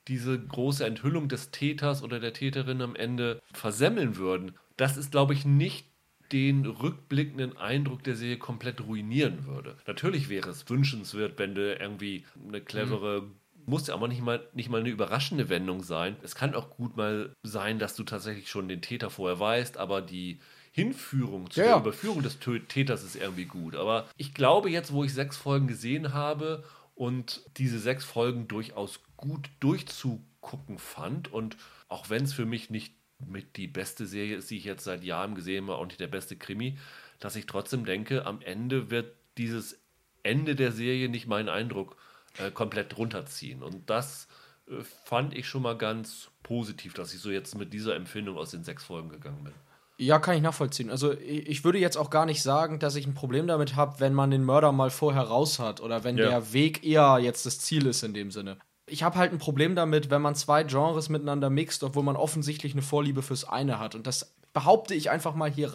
diese große Enthüllung des Täters oder der Täterin am Ende versemmeln würden, das ist, glaube ich, nicht den rückblickenden Eindruck der Serie komplett ruinieren würde. Natürlich wäre es wünschenswert, wenn du irgendwie eine clevere, muss ja aber nicht mal, nicht mal eine überraschende Wendung sein. Es kann auch gut mal sein, dass du tatsächlich schon den Täter vorher weißt, aber die Hinführung zu Ja, der ja. Überführung des Täters ist irgendwie gut. Aber ich glaube jetzt, wo ich sechs Folgen gesehen habe und diese sechs Folgen durchaus gut durchzugucken fand und auch wenn es für mich nicht mit die beste Serie ist, die ich jetzt seit Jahren gesehen habe, auch nicht der beste Krimi, dass ich trotzdem denke, am Ende wird dieses Ende der Serie nicht meinen Eindruck äh, komplett runterziehen. Und das äh, fand ich schon mal ganz positiv, dass ich so jetzt mit dieser Empfindung aus den sechs Folgen gegangen bin. Ja, kann ich nachvollziehen. Also ich würde jetzt auch gar nicht sagen, dass ich ein Problem damit habe, wenn man den Mörder mal vorher raus hat oder wenn Ja. der Weg eher jetzt das Ziel ist in dem Sinne. Ich habe halt ein Problem damit, wenn man zwei Genres miteinander mixt, obwohl man offensichtlich eine Vorliebe fürs eine hat. Und das behaupte ich einfach mal hier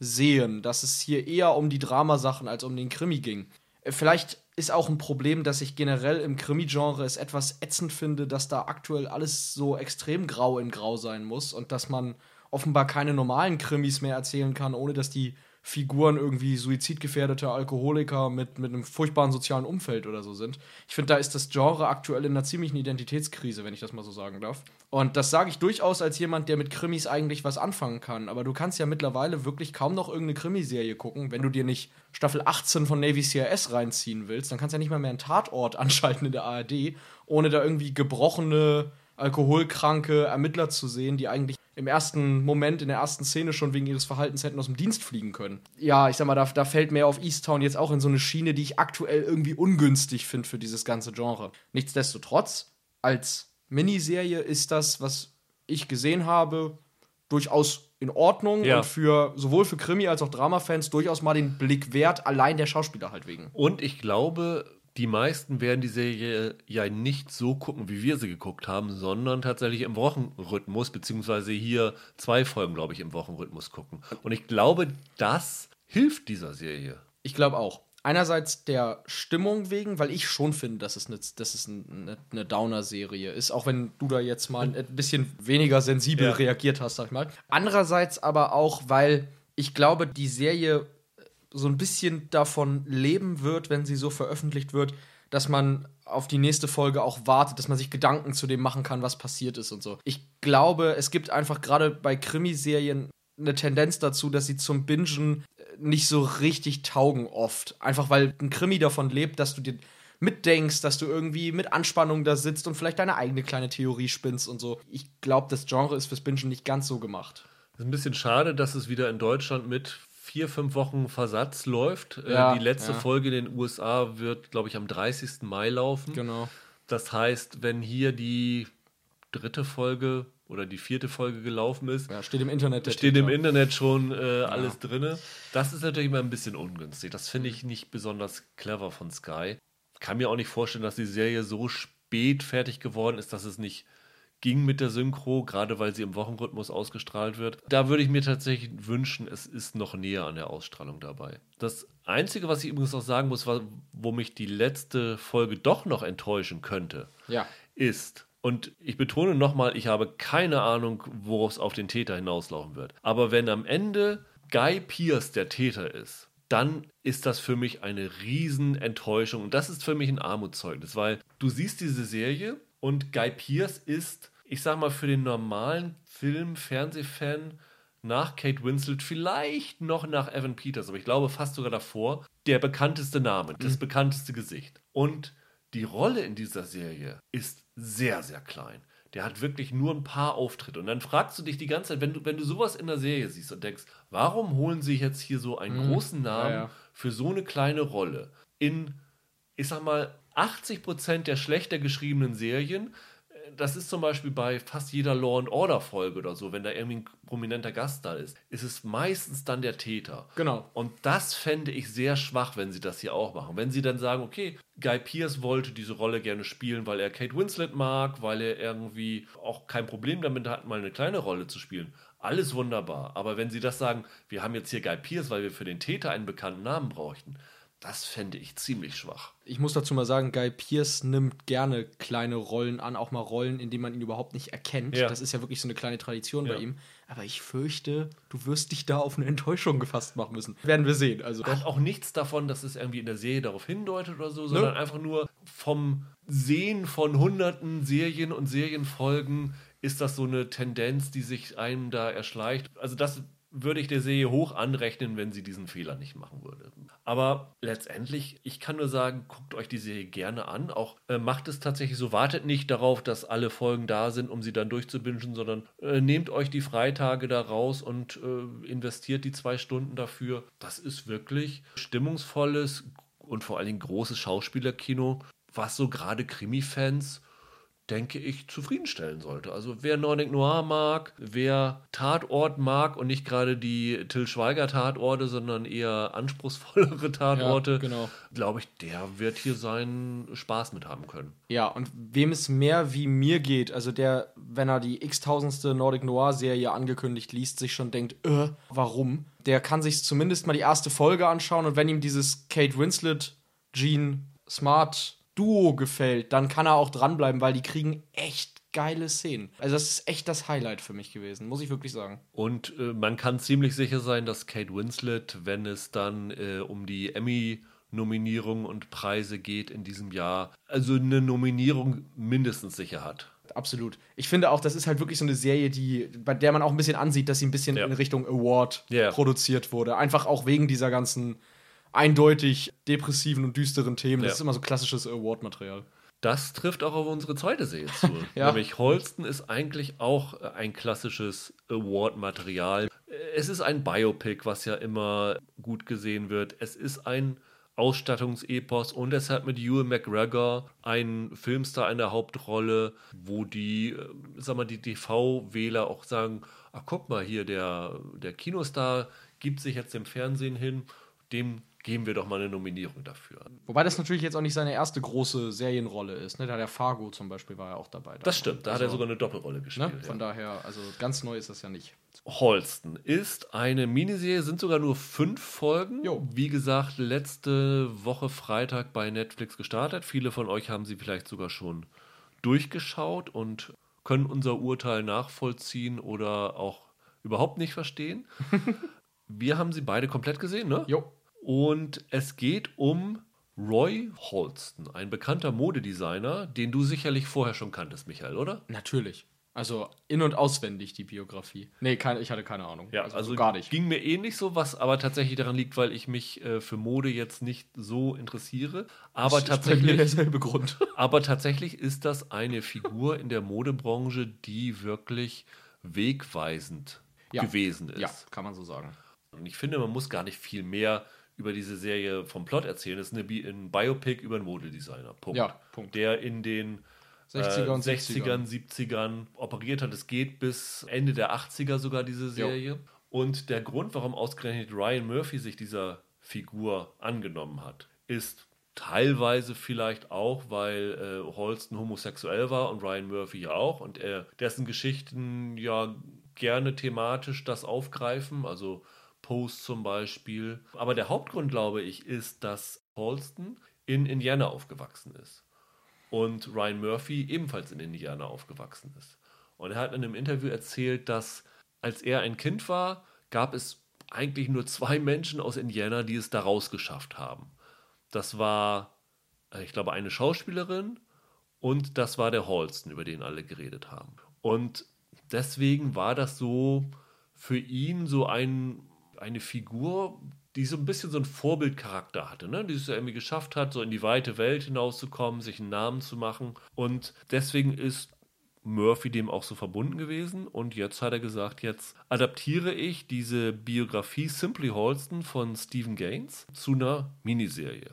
rauszusehen, dass es hier eher um die Dramasachen als um den Krimi ging. Äh, Vielleicht ist auch ein Problem, dass ich generell im Krimi-Genre es etwas ätzend finde, dass da aktuell alles so extrem grau in grau sein muss und dass man offenbar keine normalen Krimis mehr erzählen kann, ohne dass die Figuren irgendwie suizidgefährdete Alkoholiker mit, mit einem furchtbaren sozialen Umfeld oder so sind. Ich finde, da ist das Genre aktuell in einer ziemlichen Identitätskrise, wenn ich das mal so sagen darf. Und das sage ich durchaus als jemand, der mit Krimis eigentlich was anfangen kann. Aber du kannst ja mittlerweile wirklich kaum noch irgendeine Krimiserie gucken, wenn du dir nicht Staffel 18 von Navy CRS reinziehen willst, dann kannst du ja nicht mal mehr einen Tatort anschalten in der ARD, ohne da irgendwie gebrochene, alkoholkranke Ermittler zu sehen, die eigentlich im ersten Moment, in der ersten Szene schon wegen ihres Verhaltens hätten aus dem Dienst fliegen können. Ja, ich sag mal, da, da fällt mir auf Easttown jetzt auch in so eine Schiene, die ich aktuell irgendwie ungünstig finde für dieses ganze Genre. Nichtsdestotrotz, als Miniserie ist das, was ich gesehen habe, durchaus in Ordnung Ja. und für sowohl für Krimi als auch Drama-Fans durchaus mal den Blick wert, allein der Schauspieler halt wegen. Und ich glaube, die meisten werden die Serie ja nicht so gucken, wie wir sie geguckt haben, sondern tatsächlich im Wochenrhythmus, beziehungsweise hier zwei Folgen, glaube ich, im Wochenrhythmus gucken. Und ich glaube, das hilft dieser Serie. Ich glaube auch. Einerseits der Stimmung wegen, weil ich schon finde, dass es eine, dass es eine, eine Downer-Serie ist, auch wenn du da jetzt mal ein bisschen weniger sensibel Ja. reagiert hast, sag ich mal. Andererseits aber auch, weil ich glaube, die Serie so ein bisschen davon leben wird, wenn sie so veröffentlicht wird, dass man auf die nächste Folge auch wartet, dass man sich Gedanken zu dem machen kann, was passiert ist und so. Ich glaube, es gibt einfach gerade bei Krimiserien eine Tendenz dazu, dass sie zum Bingen äh, nicht so richtig taugen oft. Einfach weil ein Krimi davon lebt, dass du dir mitdenkst, dass du irgendwie mit Anspannung da sitzt und vielleicht deine eigene kleine Theorie spinnst und so. Ich glaube, das Genre ist fürs Bingen nicht ganz so gemacht. ist ein bisschen schade, dass es wieder in Deutschland mit vier, fünf Wochen Versatz läuft. Äh, Ja, die letzte ja. Folge in den USA wird, glaube ich, am 30. Mai laufen. Genau. Das heißt, wenn hier die dritte Folge oder die vierte Folge gelaufen ist, Ja, steht im Internet. steht im. Internet schon äh, alles drinne. Das ist natürlich immer ein bisschen ungünstig. Das finde ich nicht besonders clever von Sky. Kann mir auch nicht vorstellen, dass die Serie so spät fertig geworden ist, dass es nicht ging mit der Synchro, gerade weil sie im Wochenrhythmus ausgestrahlt wird. Da würde ich mir tatsächlich wünschen, es ist noch näher an der Ausstrahlung dabei. Das Einzige, was ich übrigens noch sagen muss, war, wo mich die letzte Folge doch noch enttäuschen könnte, Ja. ist, und ich betone nochmal, ich habe keine Ahnung, worauf es auf den Täter hinauslaufen wird. Aber wenn am Ende Guy Pierce der Täter ist, dann ist das für mich eine Riesenenttäuschung. Und das ist für mich ein Armutszeugnis, weil du siehst diese Serie und Guy Pierce ist, ich sag mal, für den normalen Film, Fernsehfan nach Kate Winslet, vielleicht noch nach Evan Peters, aber ich glaube fast sogar davor, der bekannteste Name, das bekannteste Gesicht. Und die Rolle in dieser Serie ist sehr, sehr klein. Der hat wirklich nur ein paar Auftritte. Und dann fragst du dich die ganze Zeit, wenn du, wenn du sowas in der Serie siehst und denkst, warum holen sie jetzt hier so einen großen Namen ja. für so eine kleine Rolle? In, ich sag mal, 80% der schlechter geschriebenen Serien, das ist zum Beispiel bei fast jeder Law and Order Folge oder so, wenn da irgendwie ein prominenter Gast da ist, ist es meistens dann der Täter. Genau. Und das fände ich sehr schwach, wenn sie das hier auch machen. Wenn sie dann sagen, okay, Guy Pierce wollte diese Rolle gerne spielen, weil er Kate Winslet mag, weil er irgendwie auch kein Problem damit hat, mal eine kleine Rolle zu spielen. Alles wunderbar. Aber wenn sie das sagen, wir haben jetzt hier Guy Pierce, weil wir für den Täter einen bekannten Namen bräuchten, das fände ich ziemlich schwach. Ich muss dazu mal sagen, Guy Pierce nimmt gerne kleine Rollen an, auch mal Rollen, in denen man ihn überhaupt nicht erkennt. Ja. Das ist ja wirklich so eine kleine Tradition Ja. bei ihm. Aber ich fürchte, du wirst dich da auf eine Enttäuschung gefasst machen müssen. Werden wir sehen. Also, Und auch nichts davon, dass es irgendwie in der Serie darauf hindeutet oder so, sondern einfach nur vom Sehen von hunderten Serien und Serienfolgen ist das so eine Tendenz, die sich einem da erschleicht. Also das würde ich der Serie hoch anrechnen, wenn sie diesen Fehler nicht machen würde. Aber letztendlich, ich kann nur sagen, guckt euch die Serie gerne an. Auch äh, macht es tatsächlich so, wartet nicht darauf, dass alle Folgen da sind, um sie dann durchzubingen, sondern äh, nehmt euch die Freitage da raus und äh, investiert die zwei Stunden dafür. Das ist wirklich stimmungsvolles und vor allen Dingen großes Schauspielerkino, was so gerade Krimi-Fans denke ich, zufriedenstellen sollte. Also wer Nordic Noir mag, wer Tatort mag und nicht gerade die Till Schweiger Tatorte, sondern eher anspruchsvollere Tatorte, genau. glaube ich, der wird hier seinen Spaß mit haben können. ja, und wem es mehr wie mir geht, also der, wenn er die x-tausendste Nordic Noir-Serie angekündigt liest, sich schon denkt, äh, warum? Der kann sich zumindest mal die erste Folge anschauen und wenn ihm dieses Kate Winslet, Gene Smart Duo gefällt, dann kann er auch dranbleiben, weil die kriegen echt geile Szenen. Also das ist echt das Highlight für mich gewesen, muss ich wirklich sagen. Und äh, man kann ziemlich sicher sein, dass Kate Winslet, wenn es dann äh, um die Emmy-Nominierung und Preise geht in diesem Jahr, also eine Nominierung mindestens sicher hat. Absolut. Ich finde auch, das ist halt wirklich so eine Serie, die, bei der man auch ein bisschen ansieht, dass sie ein bisschen Ja. in Richtung Award Ja. produziert wurde. Einfach auch wegen dieser ganzen eindeutig depressiven und düsteren Themen. Das Ja. ist immer so klassisches Award-Material. Das trifft auch auf unsere zweite Serie zu. Ja. Nämlich Holston ist eigentlich auch äh, ein klassisches Award-Material. Es ist ein Biopic, was ja immer gut gesehen wird. Es ist ein Ausstattungsepos und es hat mit Ewan McGregor einen Filmstar in der Hauptrolle, wo die, äh, sag mal, die TV-Wähler auch sagen, ach guck mal hier, der, der Kinostar gibt sich jetzt dem Fernsehen hin, dem geben wir doch mal eine Nominierung dafür. Wobei das natürlich jetzt auch nicht seine erste große Serienrolle ist. Ne? Da der Fargo zum Beispiel war ja auch dabei. Das stimmt, da also, hat er sogar eine Doppelrolle gespielt. Ne? Von ja. daher, also ganz neu ist das ja nicht. Holston ist eine Miniserie, sind sogar nur fünf Folgen. Jo. Wie gesagt, letzte Woche Freitag bei Netflix gestartet. Viele von euch haben sie vielleicht sogar schon durchgeschaut und können unser Urteil nachvollziehen oder auch überhaupt nicht verstehen. Wir haben sie beide komplett gesehen, ne? Jo. Und es geht um Roy Holston, ein bekannter Modedesigner, den du sicherlich vorher schon kanntest, Michael, oder? Natürlich. Also in- und auswendig die Biografie. Nee, kein, ich hatte keine Ahnung. Ja, also, also, gar nicht. Ging mir ähnlich so, was aber tatsächlich daran liegt, weil ich mich äh, für Mode jetzt nicht so interessiere. Aber das tatsächlich. Ist derselbe Grund. aber tatsächlich ist das eine Figur in der Modebranche, die wirklich wegweisend ja. gewesen ist. Ja, kann man so sagen. Und ich finde, man muss gar nicht viel mehr über diese Serie vom Plot erzählen. Es ist eine Bi ein Biopic über einen Modedesigner. Punkt. Ja, Punkt. Der in den 60er und 60ern, 70ern operiert hat. Es geht bis Ende der 80er sogar diese Serie. Jo. Und der Grund, warum ausgerechnet Ryan Murphy sich dieser Figur angenommen hat, ist teilweise vielleicht auch, weil äh, Holston homosexuell war und Ryan Murphy ja auch und er dessen Geschichten ja gerne thematisch das aufgreifen, also Post zum Beispiel. Aber der Hauptgrund, glaube ich, ist, dass Holston in Indiana aufgewachsen ist und Ryan Murphy ebenfalls in Indiana aufgewachsen ist. Und er hat in einem Interview erzählt, dass als er ein Kind war, gab es eigentlich nur zwei Menschen aus Indiana, die es da rausgeschafft haben. Das war, äh, ich glaube, eine Schauspielerin und das war der Holston, über den alle geredet haben. Und deswegen war das so für ihn so ein, eine Figur, die so ein bisschen so einen Vorbildcharakter hatte, ne? die es irgendwie geschafft hat, so in die weite Welt hinauszukommen, sich einen Namen zu machen. Und deswegen ist Murphy dem auch so verbunden gewesen. Und jetzt hat er gesagt, jetzt adaptiere ich diese Biografie Simply Holston von Stephen Gaines zu einer Miniserie.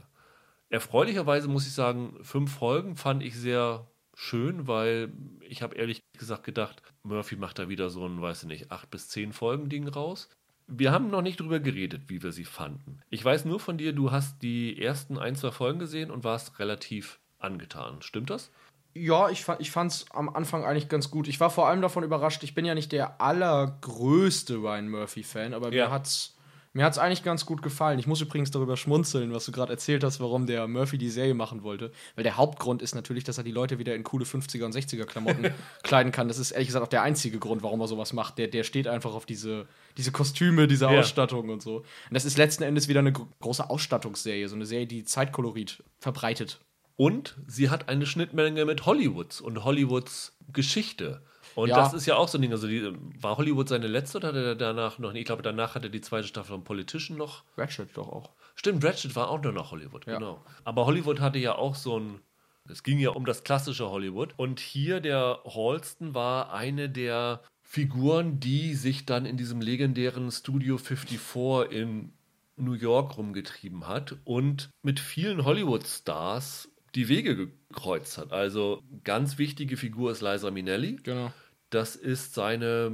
Erfreulicherweise muss ich sagen, fünf Folgen fand ich sehr schön, weil ich habe ehrlich gesagt gedacht, Murphy macht da wieder so ein, weiß ich nicht, acht bis zehn Folgen Ding raus. Wir haben noch nicht drüber geredet, wie wir sie fanden. Ich weiß nur von dir, du hast die ersten ein, zwei Folgen gesehen und warst relativ angetan. Stimmt das? Ja, ich, ich fand es am Anfang eigentlich ganz gut. Ich war vor allem davon überrascht, ich bin ja nicht der allergrößte Ryan Murphy-Fan, aber ja. mir hat's mir hat es eigentlich ganz gut gefallen. Ich muss übrigens darüber schmunzeln, was du gerade erzählt hast, warum der Murphy die Serie machen wollte. Weil der Hauptgrund ist natürlich, dass er die Leute wieder in coole 50er und 60er Klamotten kleiden kann. Das ist ehrlich gesagt auch der einzige Grund, warum er sowas macht. Der, der steht einfach auf diese, diese Kostüme, diese ja. Ausstattung und so. Und das ist letzten Endes wieder eine große Ausstattungsserie. So eine Serie, die Zeitkolorit verbreitet. Und sie hat eine Schnittmenge mit Hollywoods und Hollywoods Geschichte. Und ja. das ist ja auch so ein Ding. Also, die, war Hollywood seine letzte oder hat er danach noch? Ich glaube, danach hat er die zweite Staffel von Politician noch. Ratchet doch auch. Stimmt, Ratchet war auch nur noch Hollywood, ja. genau. Aber Hollywood hatte ja auch so ein. Es ging ja um das klassische Hollywood. Und hier der Halston war eine der Figuren, die sich dann in diesem legendären Studio 54 in New York rumgetrieben hat und mit vielen Hollywood-Stars die Wege gekreuzt hat. Also ganz wichtige Figur ist Liza Minnelli. Genau. Das ist seine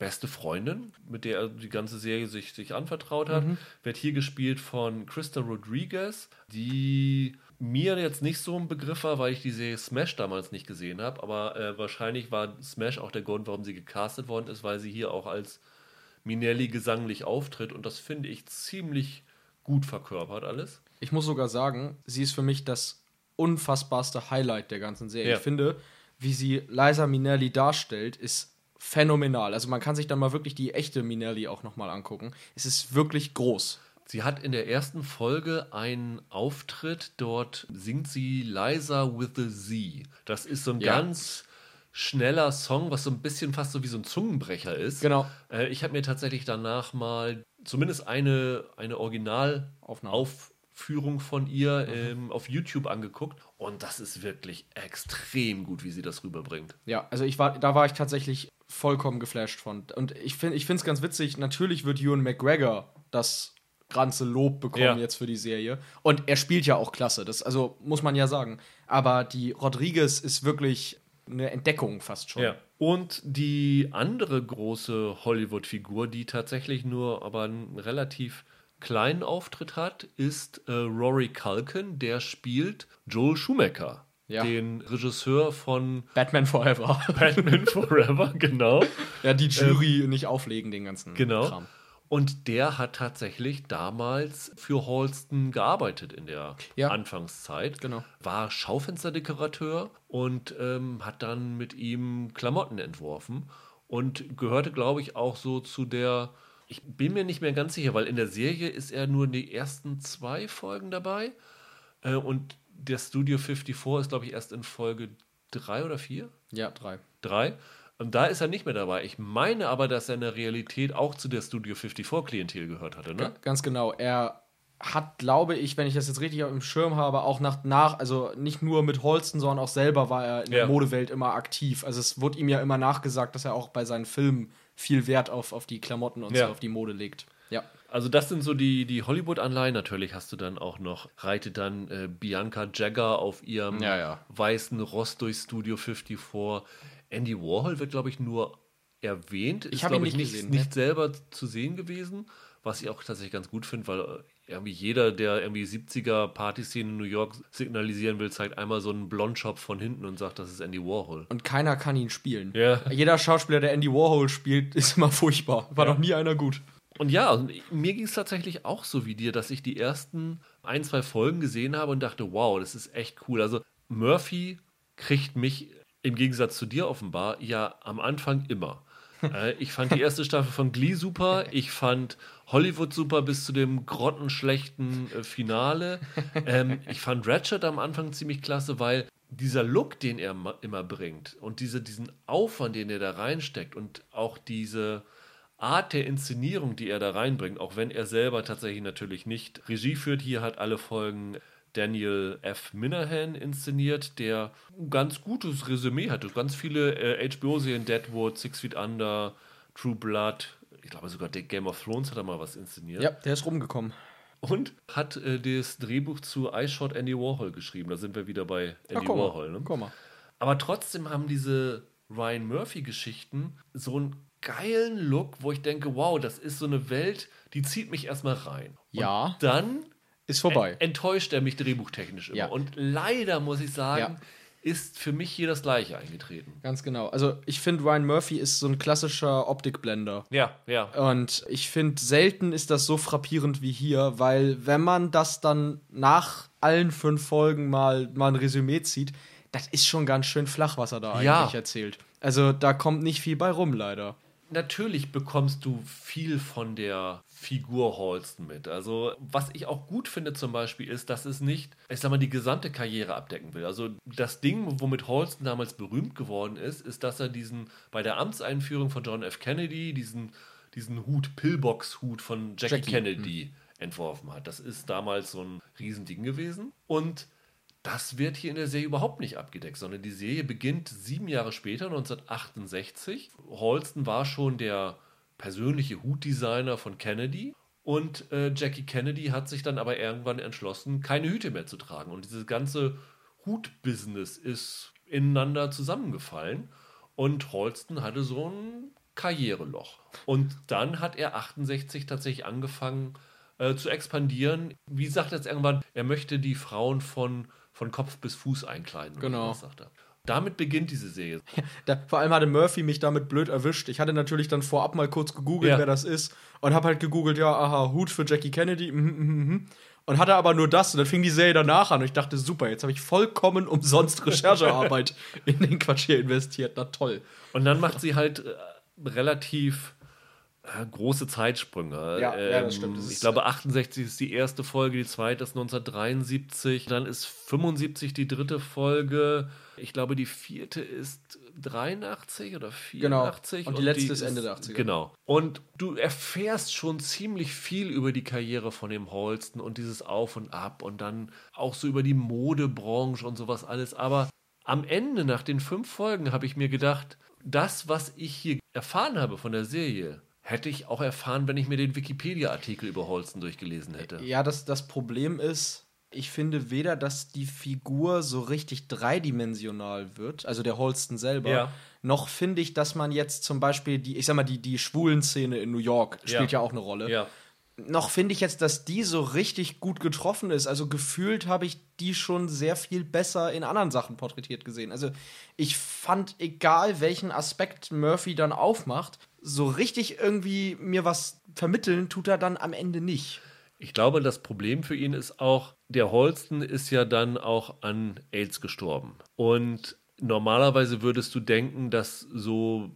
beste Freundin, mit der er die ganze Serie sich, sich anvertraut hat. Mhm. Wird hier gespielt von Krista Rodriguez, die mir jetzt nicht so ein Begriff war, weil ich die Serie Smash damals nicht gesehen habe. Aber äh, wahrscheinlich war Smash auch der Grund, warum sie gecastet worden ist, weil sie hier auch als Minelli gesanglich auftritt. Und das finde ich ziemlich gut verkörpert alles. Ich muss sogar sagen, sie ist für mich das unfassbarste Highlight der ganzen Serie. Ja. Ich finde, wie sie Liza Minnelli darstellt, ist phänomenal. Also man kann sich dann mal wirklich die echte Minnelli auch nochmal angucken. Es ist wirklich groß. Sie hat in der ersten Folge einen Auftritt, dort singt sie Liza with a Z. Das ist so ein ja. ganz schneller Song, was so ein bisschen fast so wie so ein Zungenbrecher ist. Genau. Äh, ich habe mir tatsächlich danach mal zumindest eine, eine Originalaufnahme auf Führung von ihr mhm. ähm, auf YouTube angeguckt und das ist wirklich extrem gut, wie sie das rüberbringt. Ja, also ich war, da war ich tatsächlich vollkommen geflasht von. Und ich finde ich es ganz witzig, natürlich wird Ewan McGregor das ganze Lob bekommen ja. jetzt für die Serie. Und er spielt ja auch klasse, das also muss man ja sagen. Aber die Rodriguez ist wirklich eine Entdeckung fast schon. Ja. Und die andere große Hollywood-Figur, die tatsächlich nur aber ein relativ kleinen Auftritt hat, ist äh, Rory Culkin, der spielt Joel Schumacher. Ja. Den Regisseur von Batman Forever. Batman Forever, genau. ja, die Jury nicht auflegen, den ganzen Genau. Kram. Und der hat tatsächlich damals für Holston gearbeitet in der Ja. Anfangszeit. Genau. War Schaufensterdekorateur und ähm, hat dann mit ihm Klamotten entworfen und gehörte, glaube ich, auch so zu der. Ich bin mir nicht mehr ganz sicher, weil in der Serie ist er nur in die ersten zwei Folgen dabei. Äh, und der Studio 54 ist, glaube ich, erst in Folge drei oder vier. Ja, drei. Drei. Und da ist er nicht mehr dabei. Ich meine aber, dass er in der Realität auch zu der Studio 54-Klientel gehört hatte, ne? Ja, ganz genau. Er hat, glaube ich, wenn ich das jetzt richtig auf dem Schirm habe, auch nach, nach also nicht nur mit Holsten, sondern auch selber war er in Ja. der Modewelt immer aktiv. Also es wurde ihm ja immer nachgesagt, dass er auch bei seinen Filmen viel Wert auf, auf die Klamotten und Ja. so auf die Mode legt. Ja. Also das sind so die, die Hollywood-Anleihen. Natürlich hast du dann auch noch, reitet dann äh, Bianca Jagger auf ihrem Ja, ja. weißen Ross durch Studio 54. Andy Warhol wird, glaube ich, nur erwähnt. Ist, hab ihn nicht nicht, gesehen, nicht ne? selber zu sehen gewesen, was ich auch tatsächlich ganz gut finde, weil äh, irgendwie jeder, der irgendwie 70er Partyszene in New York signalisieren will, zeigt einmal so einen Blondshop von hinten und sagt, das ist Andy Warhol. Und keiner kann ihn spielen. Ja. Jeder Schauspieler, der Andy Warhol spielt, ist immer furchtbar. War Ja. noch nie einer gut. Und ja, und mir ging es tatsächlich auch so wie dir, dass ich die ersten ein, zwei Folgen gesehen habe und dachte, wow, das ist echt cool. Also Murphy kriegt mich im Gegensatz zu dir offenbar ja am Anfang immer. Äh, ich fand die erste Staffel von Glee super, ich fand Hollywood super bis zu dem grottenschlechten äh, Finale. Ähm, ich fand Ratchet am Anfang ziemlich klasse, weil dieser Look, den er immer bringt und diese, diesen Aufwand, den er da reinsteckt und auch diese Art der Inszenierung, die er da reinbringt, auch wenn er selber tatsächlich natürlich nicht Regie führt. Hier hat alle Folgen Daniel F. Minahan inszeniert, der ein ganz gutes Resümee hatte. Ganz viele äh, HBO-Serien, Deadwood, Six Feet Under, True Blood, ich glaube sogar der Game of Thrones hat er mal was inszeniert. Ja, der ist rumgekommen. Und hat äh, das Drehbuch zu I Shot Andy Warhol geschrieben. Da sind wir wieder bei Andy mal, Warhol. Ne? Guck mal. Aber trotzdem haben diese Ryan Murphy-Geschichten so einen geilen Look, wo ich denke, wow, das ist so eine Welt, die zieht mich erstmal rein. Ja. Und dann Ist vorbei. en- enttäuscht er mich drehbuchtechnisch immer. Ja. Und leider muss ich sagen, Ja. Ist für mich hier das Gleiche eingetreten. Ganz genau. Also ich finde, Ryan Murphy ist so ein klassischer Optikblender. Ja, ja. Und ich finde, selten ist das so frappierend wie hier, weil wenn man das dann nach allen fünf Folgen mal, mal ein Resümee zieht, das ist schon ganz schön flach, was er da eigentlich Ja. erzählt. Also da kommt nicht viel bei rum, leider. Natürlich bekommst du viel von der Figur Holston mit. Also, was ich auch gut finde zum Beispiel ist, dass es nicht, ich sag mal, die gesamte Karriere abdecken will. Also, das Ding, womit Holston damals berühmt geworden ist, ist, dass er diesen, bei der Amtseinführung von John F. Kennedy, diesen, diesen Hut, Pillbox-Hut von Jackie, Jackie, Kennedy entworfen hat. Das ist damals so ein Riesending gewesen. Und das wird hier in der Serie überhaupt nicht abgedeckt, sondern die Serie beginnt sieben Jahre später, 1968. Holston war schon der persönliche Hutdesigner von Kennedy und äh, Jackie Kennedy hat sich dann aber irgendwann entschlossen, keine Hüte mehr zu tragen. Und dieses ganze Hutbusiness ist ineinander zusammengefallen und Holston hatte so ein Karriereloch. Und dann hat er 68 tatsächlich angefangen äh, zu expandieren. Wie sagt er jetzt irgendwann, er möchte die Frauen von, von Kopf bis Fuß einkleiden. oder Genau. sowas, sagt er. Damit beginnt diese Serie. Da, vor allem hatte Murphy mich damit blöd erwischt. Ich hatte natürlich dann vorab mal kurz gegoogelt, Ja. wer das ist. Und habe halt gegoogelt, ja, aha, Hut für Jackie Kennedy. Mhm, mhm, mhm. Und hatte aber nur das. Und dann fing die Serie danach an. Und ich dachte, super, jetzt habe ich vollkommen umsonst Recherchearbeit in den Quatsch hier investiert. Na toll. Und dann macht sie halt äh, relativ äh, große Zeitsprünge. Ja, ja, das stimmt. Das ich glaube, 68 ist die erste Folge, die zweite ist 1973, dann ist 75 die dritte Folge. Ich glaube, die vierte ist 83 oder 84. Und die letzte ist Ende der 80er. Genau. Und du erfährst schon ziemlich viel über die Karriere von dem Holsten und dieses Auf und Ab und dann auch so über die Modebranche und sowas alles. Aber am Ende, nach den fünf Folgen, habe ich mir gedacht, das, was ich hier erfahren habe von der Serie, hätte ich auch erfahren, wenn ich mir den Wikipedia-Artikel über Holsten durchgelesen hätte. Ja, das, das Problem ist, ich finde weder, dass die Figur so richtig dreidimensional wird, also der Holsten selber, Ja. noch finde ich, dass man jetzt zum Beispiel die, ich sag mal, die, die schwulen Szene in New York spielt ja, Ja. auch eine Rolle. Ja. noch finde ich jetzt, dass die so richtig gut getroffen ist. Also gefühlt habe ich die schon sehr viel besser in anderen Sachen porträtiert gesehen. Also ich fand, egal welchen Aspekt Murphy dann aufmacht, so richtig irgendwie mir was vermitteln tut er dann am Ende nicht. Ich glaube, das Problem für ihn ist auch, der Holsten ist ja dann auch an AIDS gestorben. Und normalerweise würdest du denken, dass so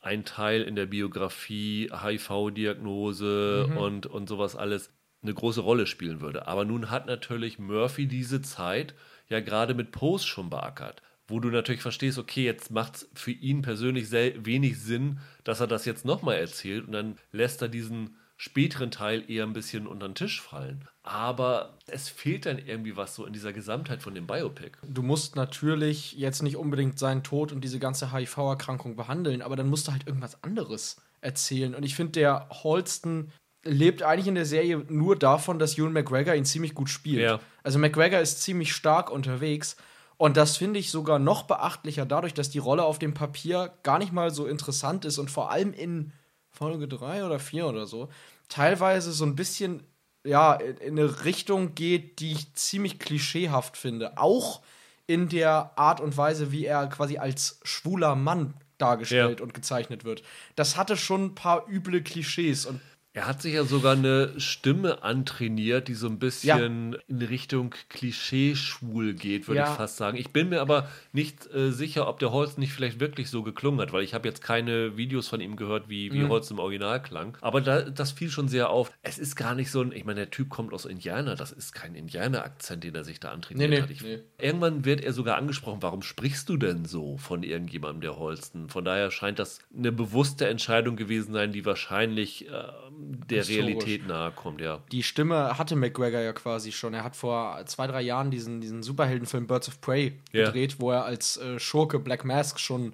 ein Teil in der Biografie, HIV-Diagnose mhm. und, und sowas alles eine große Rolle spielen würde. Aber nun hat natürlich Murphy diese Zeit ja gerade mit Post schon beackert, wo du natürlich verstehst, okay, jetzt macht es für ihn persönlich wenig Sinn, dass er das jetzt nochmal erzählt und dann lässt er diesen späteren Teil eher ein bisschen unter den Tisch fallen. Aber es fehlt dann irgendwie was so in dieser Gesamtheit von dem Biopic. Du musst natürlich jetzt nicht unbedingt seinen Tod und diese ganze HIV-Erkrankung behandeln, aber dann musst du halt irgendwas anderes erzählen. Und ich finde, der Holston lebt eigentlich in der Serie nur davon, dass Ewan McGregor ihn ziemlich gut spielt. Ja. Also McGregor ist ziemlich stark unterwegs. Und das finde ich sogar noch beachtlicher dadurch, dass die Rolle auf dem Papier gar nicht mal so interessant ist und vor allem in Folge 3 oder 4 oder so, teilweise so ein bisschen ja, in eine Richtung geht, die ich ziemlich klischeehaft finde. Auch in der Art und Weise, wie er quasi als schwuler Mann dargestellt ja. und gezeichnet wird. Das hatte schon ein paar üble Klischees und er hat sich ja sogar eine Stimme antrainiert, die so ein bisschen ja. in Richtung Klischee-schwul geht, würde ja. ich fast sagen. Ich bin mir aber nicht äh, sicher, ob der Holz nicht vielleicht wirklich so geklungen hat, weil ich habe jetzt keine Videos von ihm gehört, wie, wie mhm. Holz im Original klang. Aber da, das fiel schon sehr auf. Es ist gar nicht so ein, ich meine, der Typ kommt aus Indianer, das ist kein Indianer-Akzent, den er sich da antrainiert nee, nee, hat. Ich, nee. Irgendwann wird er sogar angesprochen, warum sprichst du denn so von irgendjemandem, der Holsten? Von daher scheint das eine bewusste Entscheidung gewesen sein, die wahrscheinlich äh, der Realität nahe kommt, ja. Die Stimme hatte McGregor ja quasi schon. Er hat vor zwei, drei Jahren diesen, diesen Superheldenfilm Birds of Prey yeah. gedreht, wo er als äh, Schurke Black Mask schon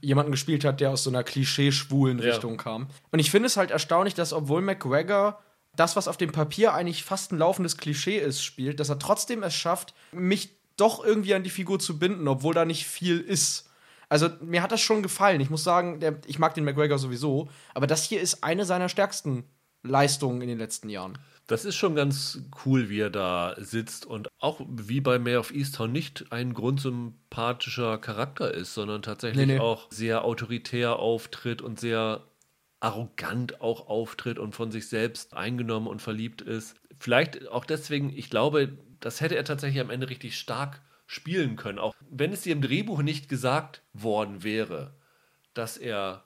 jemanden gespielt hat, der aus so einer klischee-schwulen ja. Richtung kam. Und ich finde es halt erstaunlich, dass obwohl McGregor das, was auf dem Papier eigentlich fast ein laufendes Klischee ist, spielt, dass er trotzdem es schafft, mich doch irgendwie an die Figur zu binden, obwohl da nicht viel ist. Also mir hat das schon gefallen. Ich muss sagen, der, ich mag den McGregor sowieso, aber das hier ist eine seiner stärksten Leistungen in den letzten Jahren. Das ist schon ganz cool, wie er da sitzt und auch wie bei Mayor of Easttown nicht ein grundsympathischer Charakter ist, sondern tatsächlich nee, nee. auch sehr autoritär auftritt und sehr arrogant auch auftritt und von sich selbst eingenommen und verliebt ist. Vielleicht auch deswegen, ich glaube, das hätte er tatsächlich am Ende richtig stark spielen können, auch wenn es dir im Drehbuch nicht gesagt worden wäre, dass er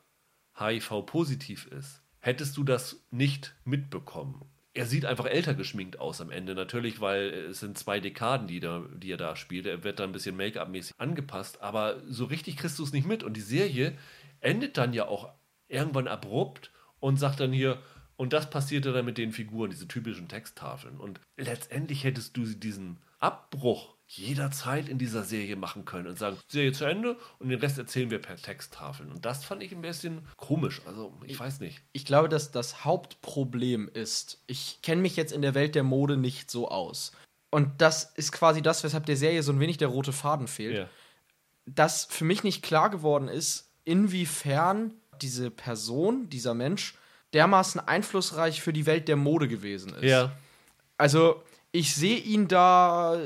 HIV-positiv ist hättest du das nicht mitbekommen. Er sieht einfach älter geschminkt aus am Ende. Natürlich, weil es sind zwei Dekaden, die, da, die er da spielt. Er wird da ein bisschen Make-up-mäßig angepasst, aber so richtig kriegst du es nicht mit. Und die Serie endet dann ja auch irgendwann abrupt und sagt dann hier, und das passierte dann mit den Figuren, diese typischen Texttafeln. Und letztendlich hättest du diesen Abbruch jederzeit in dieser Serie machen können und sagen, Serie zu Ende und den Rest erzählen wir per Texttafeln. Und das fand ich ein bisschen komisch. Also, ich, ich weiß nicht. Ich glaube, dass das Hauptproblem ist, ich kenne mich jetzt in der Welt der Mode nicht so aus. Und das ist quasi das, weshalb der Serie so ein wenig der rote Faden fehlt. Ja. Dass für mich nicht klar geworden ist, inwiefern diese Person, dieser Mensch, dermaßen einflussreich für die Welt der Mode gewesen ist. Ja. Also, ich sehe ihn da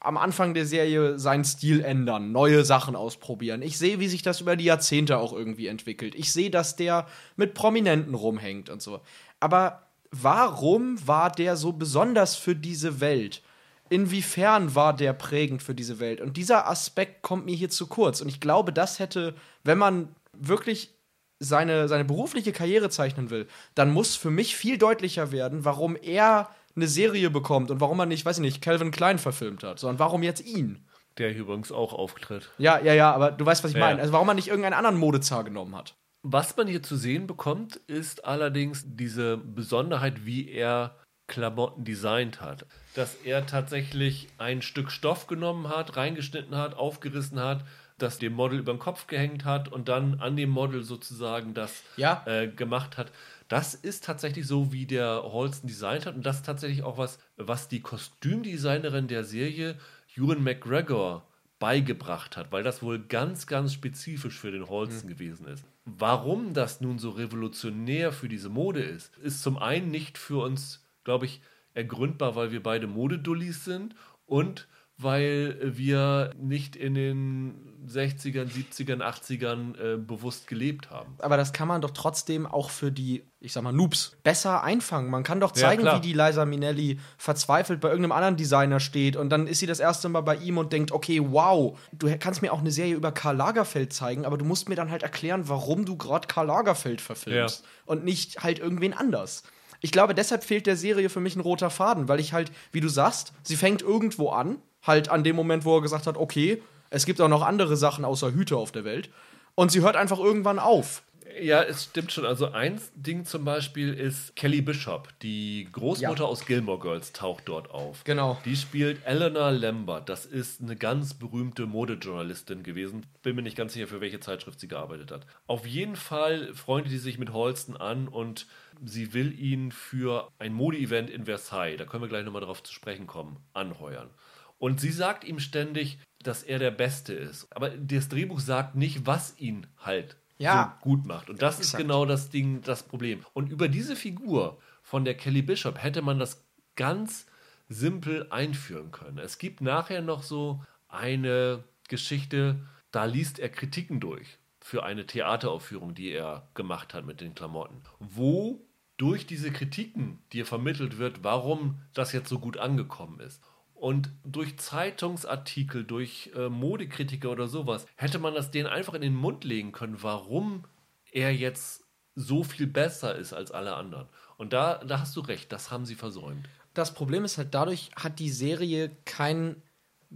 am Anfang der Serie seinen Stil ändern, neue Sachen ausprobieren. Ich sehe, wie sich das über die Jahrzehnte auch irgendwie entwickelt. Ich sehe, dass der mit Prominenten rumhängt und so. Aber warum war der so besonders für diese Welt? Inwiefern war der prägend für diese Welt? Und dieser Aspekt kommt mir hier zu kurz. Und ich glaube, das hätte, wenn man wirklich seine, seine berufliche Karriere zeichnen will, dann muss für mich viel deutlicher werden, warum er eine Serie bekommt und warum man nicht, weiß ich nicht, Calvin Klein verfilmt hat, sondern warum jetzt ihn. Der hier übrigens auch auftritt. Ja, ja, ja, aber du weißt, was ich ja. meine. Also warum man nicht irgendeinen anderen Modezar genommen hat. Was man hier zu sehen bekommt, ist allerdings diese Besonderheit, wie er Klamotten designt hat. Dass er tatsächlich ein Stück Stoff genommen hat, reingeschnitten hat, aufgerissen hat, das dem Model über den Kopf gehängt hat und dann an dem Model sozusagen das ja. äh, gemacht hat. Das ist tatsächlich so, wie der Holsten designt hat. Und das ist tatsächlich auch was, was die Kostümdesignerin der Serie, Ewan McGregor, beigebracht hat, weil das wohl ganz, ganz spezifisch für den Holsten mhm. gewesen ist. Warum das nun so revolutionär für diese Mode ist, ist zum einen nicht für uns, glaube ich, ergründbar, weil wir beide Modedullis sind und weil wir nicht in den 60ern, 70ern, 80ern äh, bewusst gelebt haben. Aber das kann man doch trotzdem auch für die, ich sag mal, Noobs besser einfangen. Man kann doch zeigen, ja, wie die Liza Minnelli verzweifelt bei irgendeinem anderen Designer steht und dann ist sie das erste Mal bei ihm und denkt, okay, wow, du kannst mir auch eine Serie über Karl Lagerfeld zeigen, aber du musst mir dann halt erklären, warum du gerade Karl Lagerfeld verfilmst ja. und nicht halt irgendwen anders. Ich glaube, deshalb fehlt der Serie für mich ein roter Faden, weil ich halt, wie du sagst, sie fängt irgendwo an, halt an dem Moment, wo er gesagt hat, okay, es gibt auch noch andere Sachen außer Hüte auf der Welt. Und sie hört einfach irgendwann auf. Ja, es stimmt schon. Also ein Ding zum Beispiel ist Kelly Bishop, die Großmutter ja. aus Gilmore Girls, taucht dort auf. Genau. Die spielt Eleanor Lambert. Das ist eine ganz berühmte Modejournalistin gewesen. Bin mir nicht ganz sicher, für welche Zeitschrift sie gearbeitet hat. Auf jeden Fall freundet sie sich mit Holsten an und sie will ihn für ein Mode-Event in Versailles, da können wir gleich nochmal drauf zu sprechen kommen, anheuern. Und sie sagt ihm ständig, dass er der Beste ist. Aber das Drehbuch sagt nicht, was ihn halt ja. so gut macht. Und das Exakt. ist genau das Ding, das Problem. Und über diese Figur von der Kelly Bishop hätte man das ganz simpel einführen können. Es gibt nachher noch so eine Geschichte, da liest er Kritiken durch für eine Theateraufführung, die er gemacht hat mit den Klamotten, wo durch diese Kritiken dir vermittelt wird, warum das jetzt so gut angekommen ist. Und durch Zeitungsartikel, durch äh, Modekritiker oder sowas, hätte man das denen einfach in den Mund legen können, warum er jetzt so viel besser ist als alle anderen. Und da, da hast du recht, das haben sie versäumt. Das Problem ist halt, dadurch hat die Serie keinen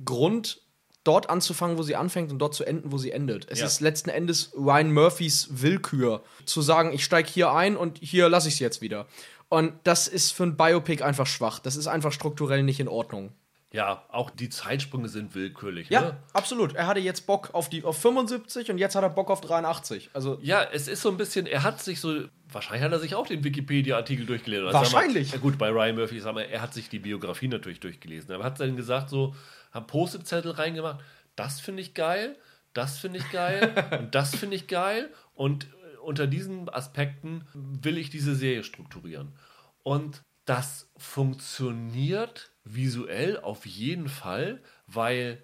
Grund, dort anzufangen, wo sie anfängt und dort zu enden, wo sie endet. Es ja. ist letzten Endes Ryan Murphys Willkür, zu sagen, ich steige hier ein und hier lasse ich es jetzt wieder. Und das ist für ein Biopic einfach schwach. Das ist einfach strukturell nicht in Ordnung. Ja, auch die Zeitsprünge sind willkürlich. Ja, ne? absolut. Er hatte jetzt Bock auf, die, auf 75 und jetzt hat er Bock auf 83. Also ja, es ist so ein bisschen, er hat sich so, wahrscheinlich hat er sich auch den Wikipedia-Artikel durchgelesen. Also wahrscheinlich. Mal, ja gut, bei Ryan Murphy, sag mal, er hat sich die Biografie natürlich durchgelesen. Aber hat dann gesagt, so, haben Post-it-Zettel reingemacht, das finde ich geil, das finde ich geil und das finde ich geil. Und äh, unter diesen Aspekten will ich diese Serie strukturieren. Und das funktioniert visuell auf jeden Fall, weil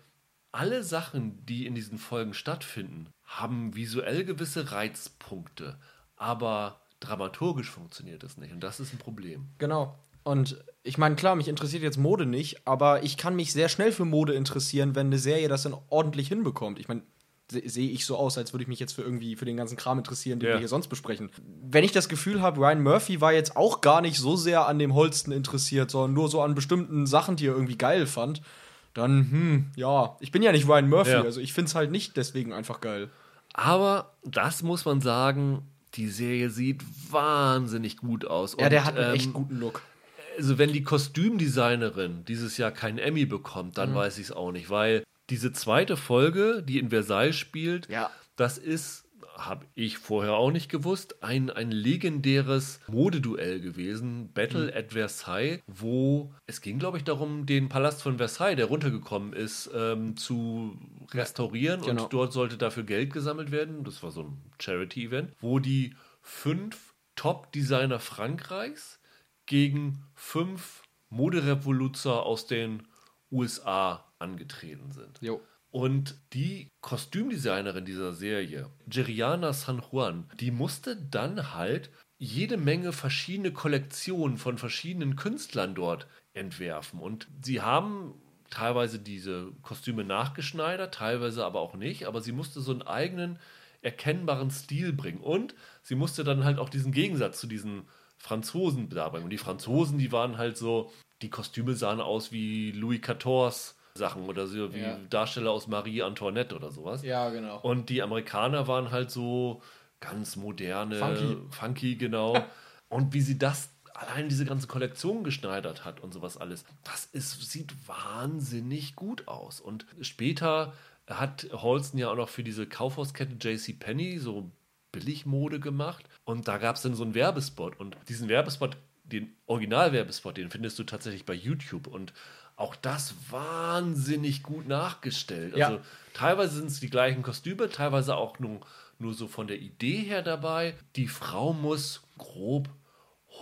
alle Sachen, die in diesen Folgen stattfinden, haben visuell gewisse Reizpunkte, aber dramaturgisch funktioniert es nicht und das ist ein Problem. Genau. Und ich meine, klar, mich interessiert jetzt Mode nicht, aber ich kann mich sehr schnell für Mode interessieren, wenn eine Serie das dann ordentlich hinbekommt. Ich meine, sehe ich so aus, als würde ich mich jetzt für irgendwie für den ganzen Kram interessieren, den ja. wir hier sonst besprechen. Wenn ich das Gefühl habe, Ryan Murphy war jetzt auch gar nicht so sehr an dem Holsten interessiert, sondern nur so an bestimmten Sachen, die er irgendwie geil fand, dann, hm, ja, ich bin ja nicht Ryan Murphy, ja. also ich finde es halt nicht deswegen einfach geil. Aber das muss man sagen, die Serie sieht wahnsinnig gut aus. Ja, Und, der hat einen ähm, echt guten Look. Also, wenn die Kostümdesignerin dieses Jahr keinen Emmy bekommt, dann mhm. weiß ich es auch nicht, weil diese zweite Folge, die in Versailles spielt, ja. das ist habe ich vorher auch nicht gewusst, ein, ein legendäres Modeduell gewesen, Battle mhm. at Versailles, wo es ging, glaube ich, darum, den Palast von Versailles, der runtergekommen ist, ähm, zu restaurieren genau. und dort sollte dafür Geld gesammelt werden. Das war so ein Charity-Event, wo die fünf Top-Designer Frankreichs gegen fünf Moderevoluzer aus den USA angetreten sind. Jo. Und die Kostümdesignerin dieser Serie, Geriana San Juan, die musste dann halt jede Menge verschiedene Kollektionen von verschiedenen Künstlern dort entwerfen. Und sie haben teilweise diese Kostüme nachgeschneidert, teilweise aber auch nicht. Aber sie musste so einen eigenen erkennbaren Stil bringen. Und sie musste dann halt auch diesen Gegensatz zu diesen Franzosen darbringen. Und die Franzosen, die waren halt so, die Kostüme sahen aus wie Louis XIV Sachen oder so wie ja. Darsteller aus Marie Antoinette oder sowas. Ja, genau. Und die Amerikaner waren halt so ganz moderne, funky, funky genau. und wie sie das allein diese ganze Kollektion geschneidert hat und sowas alles, das ist, sieht wahnsinnig gut aus. Und später hat Holsten ja auch noch für diese Kaufhauskette JC Penney so Billigmode gemacht. Und da gab es dann so einen Werbespot. Und diesen Werbespot den Originalwerbespot, den findest du tatsächlich bei YouTube und auch das wahnsinnig gut nachgestellt. Also Ja. teilweise sind es die gleichen Kostüme, teilweise auch nur, nur so von der Idee her dabei. Die Frau muss grob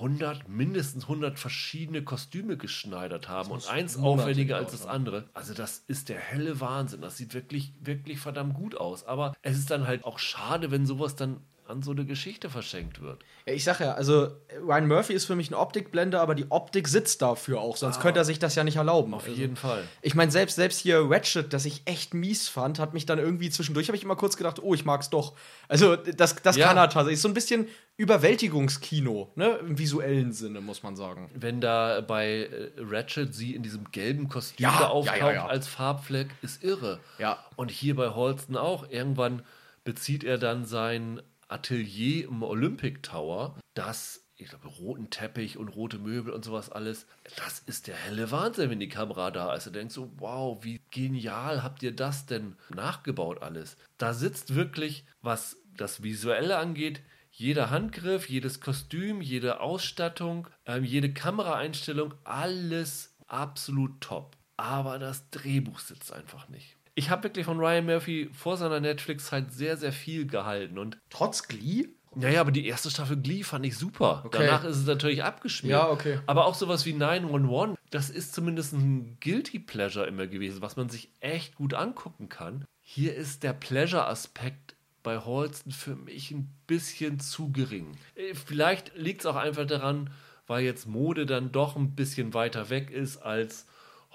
100, mindestens 100 verschiedene Kostüme geschneidert haben und eins aufwendiger als das andere. Also das ist der helle Wahnsinn. Das sieht wirklich, wirklich verdammt gut aus. Aber es ist dann halt auch schade, wenn sowas dann an so eine Geschichte verschenkt wird. Ja, ich sag ja, also Ryan Murphy ist für mich ein Optikblender, aber die Optik sitzt dafür auch, sonst könnte er sich das ja nicht erlauben. Auf Also, jeden Fall. Ich meine, selbst, selbst hier Ratchet, das ich echt mies fand, hat mich dann irgendwie zwischendurch, habe ich immer kurz gedacht, oh, ich mag's doch. Also, das, das Ja. kann er tatsächlich. So ein bisschen Überwältigungskino, ne? Im visuellen Sinne, muss man sagen. Wenn da bei äh, Ratchet sie in diesem gelben Kostüm Ja, da auftaucht als Farbfleck, ist irre. Ja. Und hier bei Holston auch. Irgendwann bezieht er dann sein Atelier im Olympic Tower, das, ich glaube, roten Teppich und rote Möbel und sowas alles. Das ist der helle Wahnsinn, wenn die Kamera da ist. Du denkst so, wow, wie genial habt ihr das denn nachgebaut alles? Da sitzt wirklich, was das Visuelle angeht, jeder Handgriff, jedes Kostüm, jede Ausstattung, ähm, jede Kameraeinstellung, alles absolut top. Aber das Drehbuch sitzt einfach nicht. Ich habe wirklich von Ryan Murphy vor seiner Netflix-Zeit sehr, sehr viel gehalten. Und Trotz Glee? naja, aber die erste Staffel Glee fand ich super. Okay. Danach ist es natürlich abgeschmiert. Ja, okay. Aber auch sowas wie 911, das ist zumindest ein Guilty Pleasure immer gewesen, was man sich echt gut angucken kann. Hier ist der Pleasure-Aspekt bei Holston für mich ein bisschen zu gering. Äh, Vielleicht liegt es auch einfach daran, weil jetzt Mode dann doch ein bisschen weiter weg ist als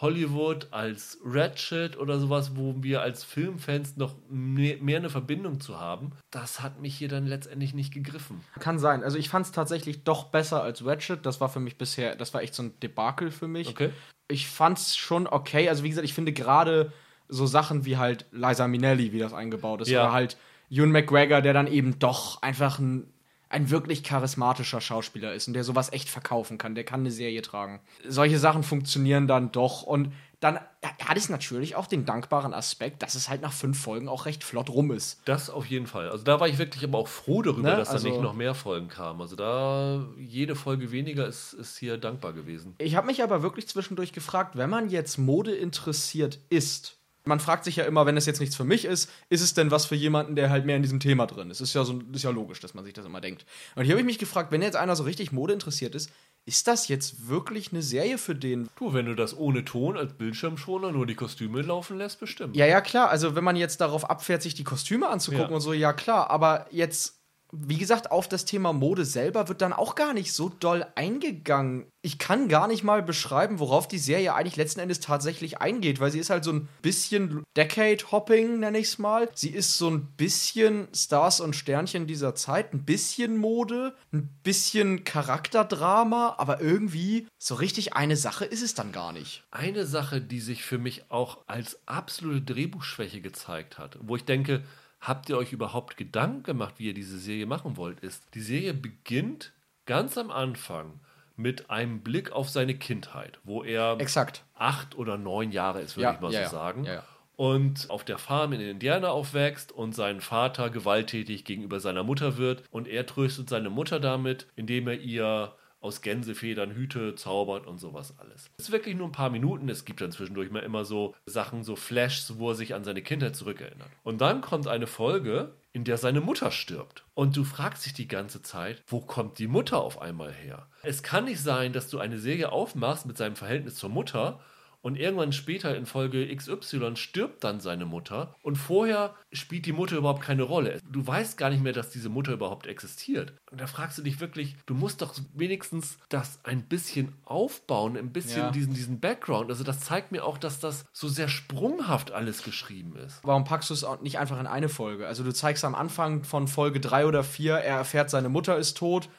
Hollywood, als Ratchet oder sowas, wo wir als Filmfans noch mehr, mehr eine Verbindung zu haben. Das hat mich hier dann letztendlich nicht gegriffen. Kann sein. Also, ich fand es tatsächlich doch besser als Ratchet. Das war für mich bisher, das war echt so ein Debakel für mich. Okay. ich fand's schon okay. Also wie gesagt, ich finde gerade so Sachen wie halt Liza Minnelli, wie das eingebaut ist, Ja. oder halt Ewan McGregor, der dann eben doch einfach ein, ein wirklich charismatischer Schauspieler ist und der sowas echt verkaufen kann. Der kann eine Serie tragen. Solche Sachen funktionieren dann doch und dann hat es natürlich auch den dankbaren Aspekt, dass es halt nach fünf Folgen auch recht flott rum ist. Das auf jeden Fall. Also da war ich wirklich aber auch froh darüber, Ne, dass also- da nicht noch mehr Folgen kamen. Also da jede Folge weniger ist, ist hier dankbar gewesen. Ich habe mich aber wirklich zwischendurch gefragt, wenn man jetzt Mode interessiert ist, man fragt sich ja immer, wenn es jetzt nichts für mich ist, ist es denn was für jemanden, der halt mehr in diesem Thema drin ist? Ist ja so ist ja logisch, dass man sich das immer denkt. Und hier habe ich mich gefragt, wenn jetzt einer so richtig Mode interessiert ist, ist das jetzt wirklich eine Serie für den? Du, wenn du das ohne Ton als Bildschirmschoner nur die Kostüme laufen lässt, bestimmt. Ja, ja, klar. Also, wenn man jetzt darauf abfährt, sich die Kostüme anzugucken Ja. und so, ja, klar. Aber jetzt, wie gesagt, auf das Thema Mode selber wird dann auch gar nicht so doll eingegangen. Ich kann gar nicht mal beschreiben, worauf die Serie eigentlich letzten Endes tatsächlich eingeht, weil sie ist halt so ein bisschen Decade-Hopping, nenne ich es mal. Sie ist so ein bisschen Stars und Sternchen dieser Zeit, ein bisschen Mode, ein bisschen Charakterdrama, aber irgendwie so richtig eine Sache ist es dann gar nicht. Eine Sache, die sich für mich auch als absolute Drehbuchschwäche gezeigt hat, wo ich denke, habt ihr euch überhaupt Gedanken gemacht, wie ihr diese Serie machen wollt, ist, die Serie beginnt ganz am Anfang mit einem Blick auf seine Kindheit, wo er Exakt. acht oder neun Jahre ist, würde Ja, ich mal ja, so sagen. Ja. Und auf der Farm in Indiana aufwächst und sein Vater gewalttätig gegenüber seiner Mutter wird. Und er tröstet seine Mutter damit, indem er ihr aus Gänsefedern Hüte zaubert und sowas alles. Es ist wirklich nur ein paar Minuten. Es gibt dann zwischendurch mal immer so Sachen, so Flashs, wo er sich an seine Kindheit zurückerinnert. Und dann kommt eine Folge, in der seine Mutter stirbt. Und du fragst dich die ganze Zeit, wo kommt die Mutter auf einmal her? Es kann nicht sein, dass du eine Serie aufmachst mit seinem Verhältnis zur Mutter und irgendwann später in Folge XY stirbt dann seine Mutter und vorher spielt die Mutter überhaupt keine Rolle. Du weißt gar nicht mehr, dass diese Mutter überhaupt existiert. Und da fragst du dich wirklich, du musst doch wenigstens das ein bisschen aufbauen, ein bisschen Ja. diesen, diesen Background. Also das zeigt mir auch, dass das so sehr sprunghaft alles geschrieben ist. Warum packst du es nicht einfach in eine Folge? Also du zeigst am Anfang von Folge 3 oder 4, er erfährt, seine Mutter ist tot.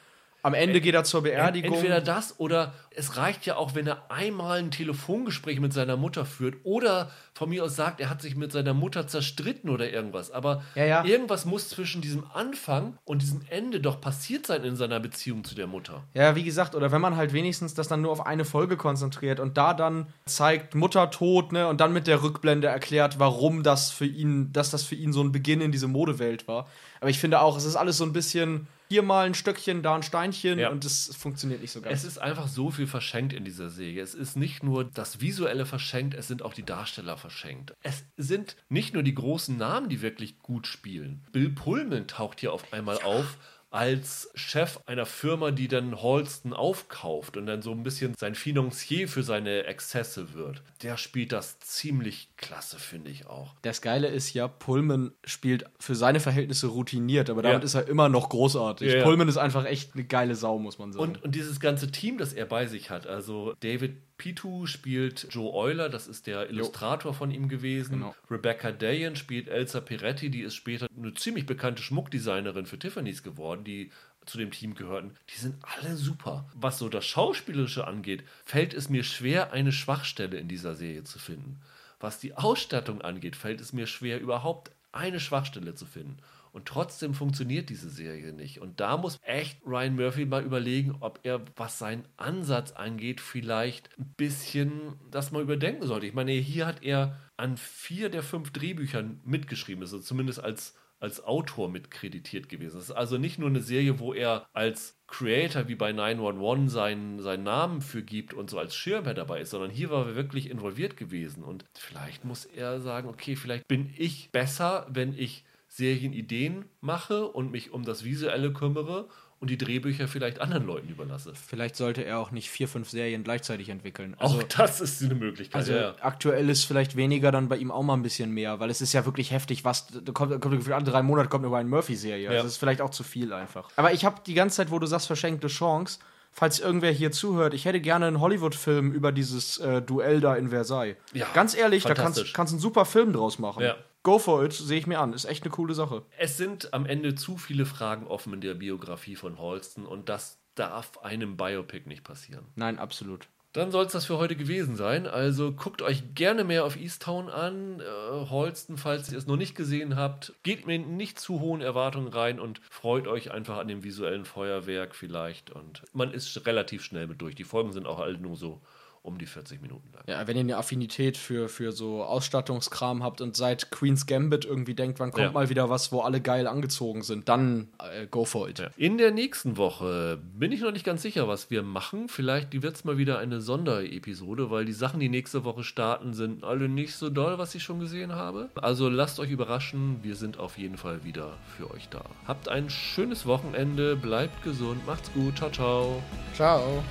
Am Ende geht er zur Beerdigung. Entweder das oder es reicht ja auch, wenn er einmal ein Telefongespräch mit seiner Mutter führt oder von mir aus sagt, er hat sich mit seiner Mutter zerstritten oder irgendwas. Aber Ja, ja. irgendwas muss zwischen diesem Anfang und diesem Ende doch passiert sein in seiner Beziehung zu der Mutter. ja, wie gesagt, oder wenn man halt wenigstens das dann nur auf eine Folge konzentriert und da dann zeigt, Mutter tot, ne, und dann mit der Rückblende erklärt, warum das für ihn, dass das für ihn so ein Beginn in diese Modewelt war. Aber ich finde auch, es ist alles so ein bisschen hier mal ein Stöckchen, da ein Steinchen Ja. und es funktioniert nicht so ganz. Es ist einfach so viel verschenkt in dieser Serie. Es ist nicht nur das Visuelle verschenkt, es sind auch die Darsteller verschenkt. Es sind nicht nur die großen Namen, die wirklich gut spielen. Bill Pullman taucht hier auf einmal auf als Chef einer Firma, die dann Halston aufkauft und dann so ein bisschen sein Financier für seine Exzesse wird. Der spielt das ziemlich klasse, finde ich auch. Das Geile ist ja, Pullman spielt für seine Verhältnisse routiniert, aber damit Ja. ist er immer noch großartig. Ja. Pullman ist einfach echt eine geile Sau, muss man sagen. Und, und dieses ganze Team, das er bei sich hat, also David Pitu spielt Joe Euler, das ist der Illustrator von ihm gewesen. Genau. Rebecca Dayan spielt Elsa Peretti, die ist später eine ziemlich bekannte Schmuckdesignerin für Tiffany's geworden, die zu dem Team gehörten. Die sind alle super. Was so das Schauspielerische angeht, fällt es mir schwer, eine Schwachstelle in dieser Serie zu finden. Was die Ausstattung angeht, fällt es mir schwer, überhaupt eine Schwachstelle zu finden. Und trotzdem funktioniert diese Serie nicht. Und da muss echt Ryan Murphy mal überlegen, ob er, was seinen Ansatz angeht, vielleicht ein bisschen das mal überdenken sollte. Ich meine, hier hat er an vier der fünf Drehbüchern mitgeschrieben, also zumindest als, als Autor mitkreditiert gewesen. Es ist also nicht nur eine Serie, wo er als Creator wie bei 911 seinen, seinen Namen für gibt und so als Schirmherr dabei ist, sondern hier war er wirklich involviert gewesen. Und vielleicht muss er sagen, okay, vielleicht bin ich besser, wenn ich Serienideen mache und mich um das Visuelle kümmere und die Drehbücher vielleicht anderen Leuten überlasse. Vielleicht sollte er auch nicht vier, fünf Serien gleichzeitig entwickeln. Also, Auch das ist eine Möglichkeit. also ja, aktuell ist vielleicht weniger, dann bei ihm auch mal ein bisschen mehr, weil es ist ja wirklich heftig, was da kommt, kommt gefühlt alle drei Monate kommt eine Ryan Murphy-Serie. Ja. Also das ist vielleicht auch zu viel einfach. Aber ich habe die ganze Zeit, wo du sagst, verschenkte Chance, falls irgendwer hier zuhört, ich hätte gerne einen Hollywood-Film über dieses äh, Duell da in Versailles. Ja, Ganz ehrlich, da kannst kannst einen super Film draus machen. Ja. Go for it, sehe ich mir an. Ist echt eine coole Sache. Es sind am Ende zu viele Fragen offen in der Biografie von Holston und das darf einem Biopic nicht passieren. Nein, absolut. Dann soll es das für heute gewesen sein. Also guckt euch gerne mehr auf Easttown an. Äh, Holston, falls ihr es noch nicht gesehen habt, geht mit nicht zu hohen Erwartungen rein und freut euch einfach an dem visuellen Feuerwerk vielleicht. Und man ist relativ schnell mit durch. Die Folgen sind auch alle nur so um die 40 Minuten lang. Ja, wenn ihr eine Affinität für, für so Ausstattungskram habt und seit Queen's Gambit irgendwie denkt, wann kommt Ja. mal wieder was, wo alle geil angezogen sind, dann äh, go for it. In der nächsten Woche bin ich noch nicht ganz sicher, was wir machen. Vielleicht wird es mal wieder eine Sonderepisode, weil die Sachen, die nächste Woche starten, sind alle nicht so doll, was ich schon gesehen habe. Also lasst euch überraschen. Wir sind auf jeden Fall wieder für euch da. Habt ein schönes Wochenende, bleibt gesund, macht's gut, ciao, ciao. Ciao.